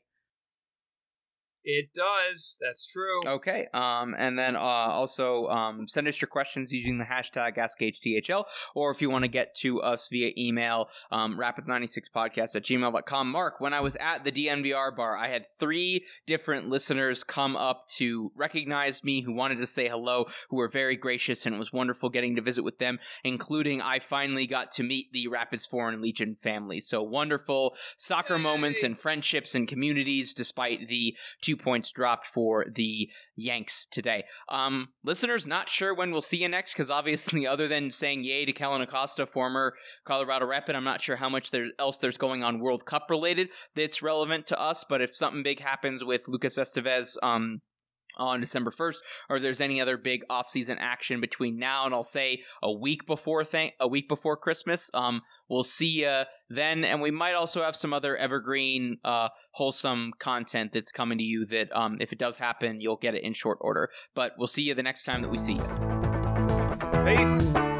It does. That's true. Okay. Um, and then uh, also um, send us your questions using the hashtag AskHTHL, or if you want to get to us via email, um, rapids96podcast at gmail.com. Mark, when I was at the DNVR bar, I had three different listeners come up to recognize me who wanted to say hello, who were very gracious, and it was wonderful getting to visit with them, including I finally got to meet the Rapids Foreign Legion family. So wonderful soccer Yay. moments and friendships and communities despite the two points dropped for the Yanks today. Um, listeners, not sure when we'll see you next because obviously, other than saying yay to Kellyn Acosta, former Colorado Rapid, I'm not sure how much there else there's going on World Cup related that's relevant to us. But if something big happens with Lucas Esteves, um, on December 1st, or if there's any other big off-season action between now and I'll say a week before th- a week before Christmas. Um, we'll see you then, and we might also have some other evergreen, uh, wholesome content that's coming to you. That um, if it does happen, you'll get it in short order. But we'll see you the next time that we see you. Peace.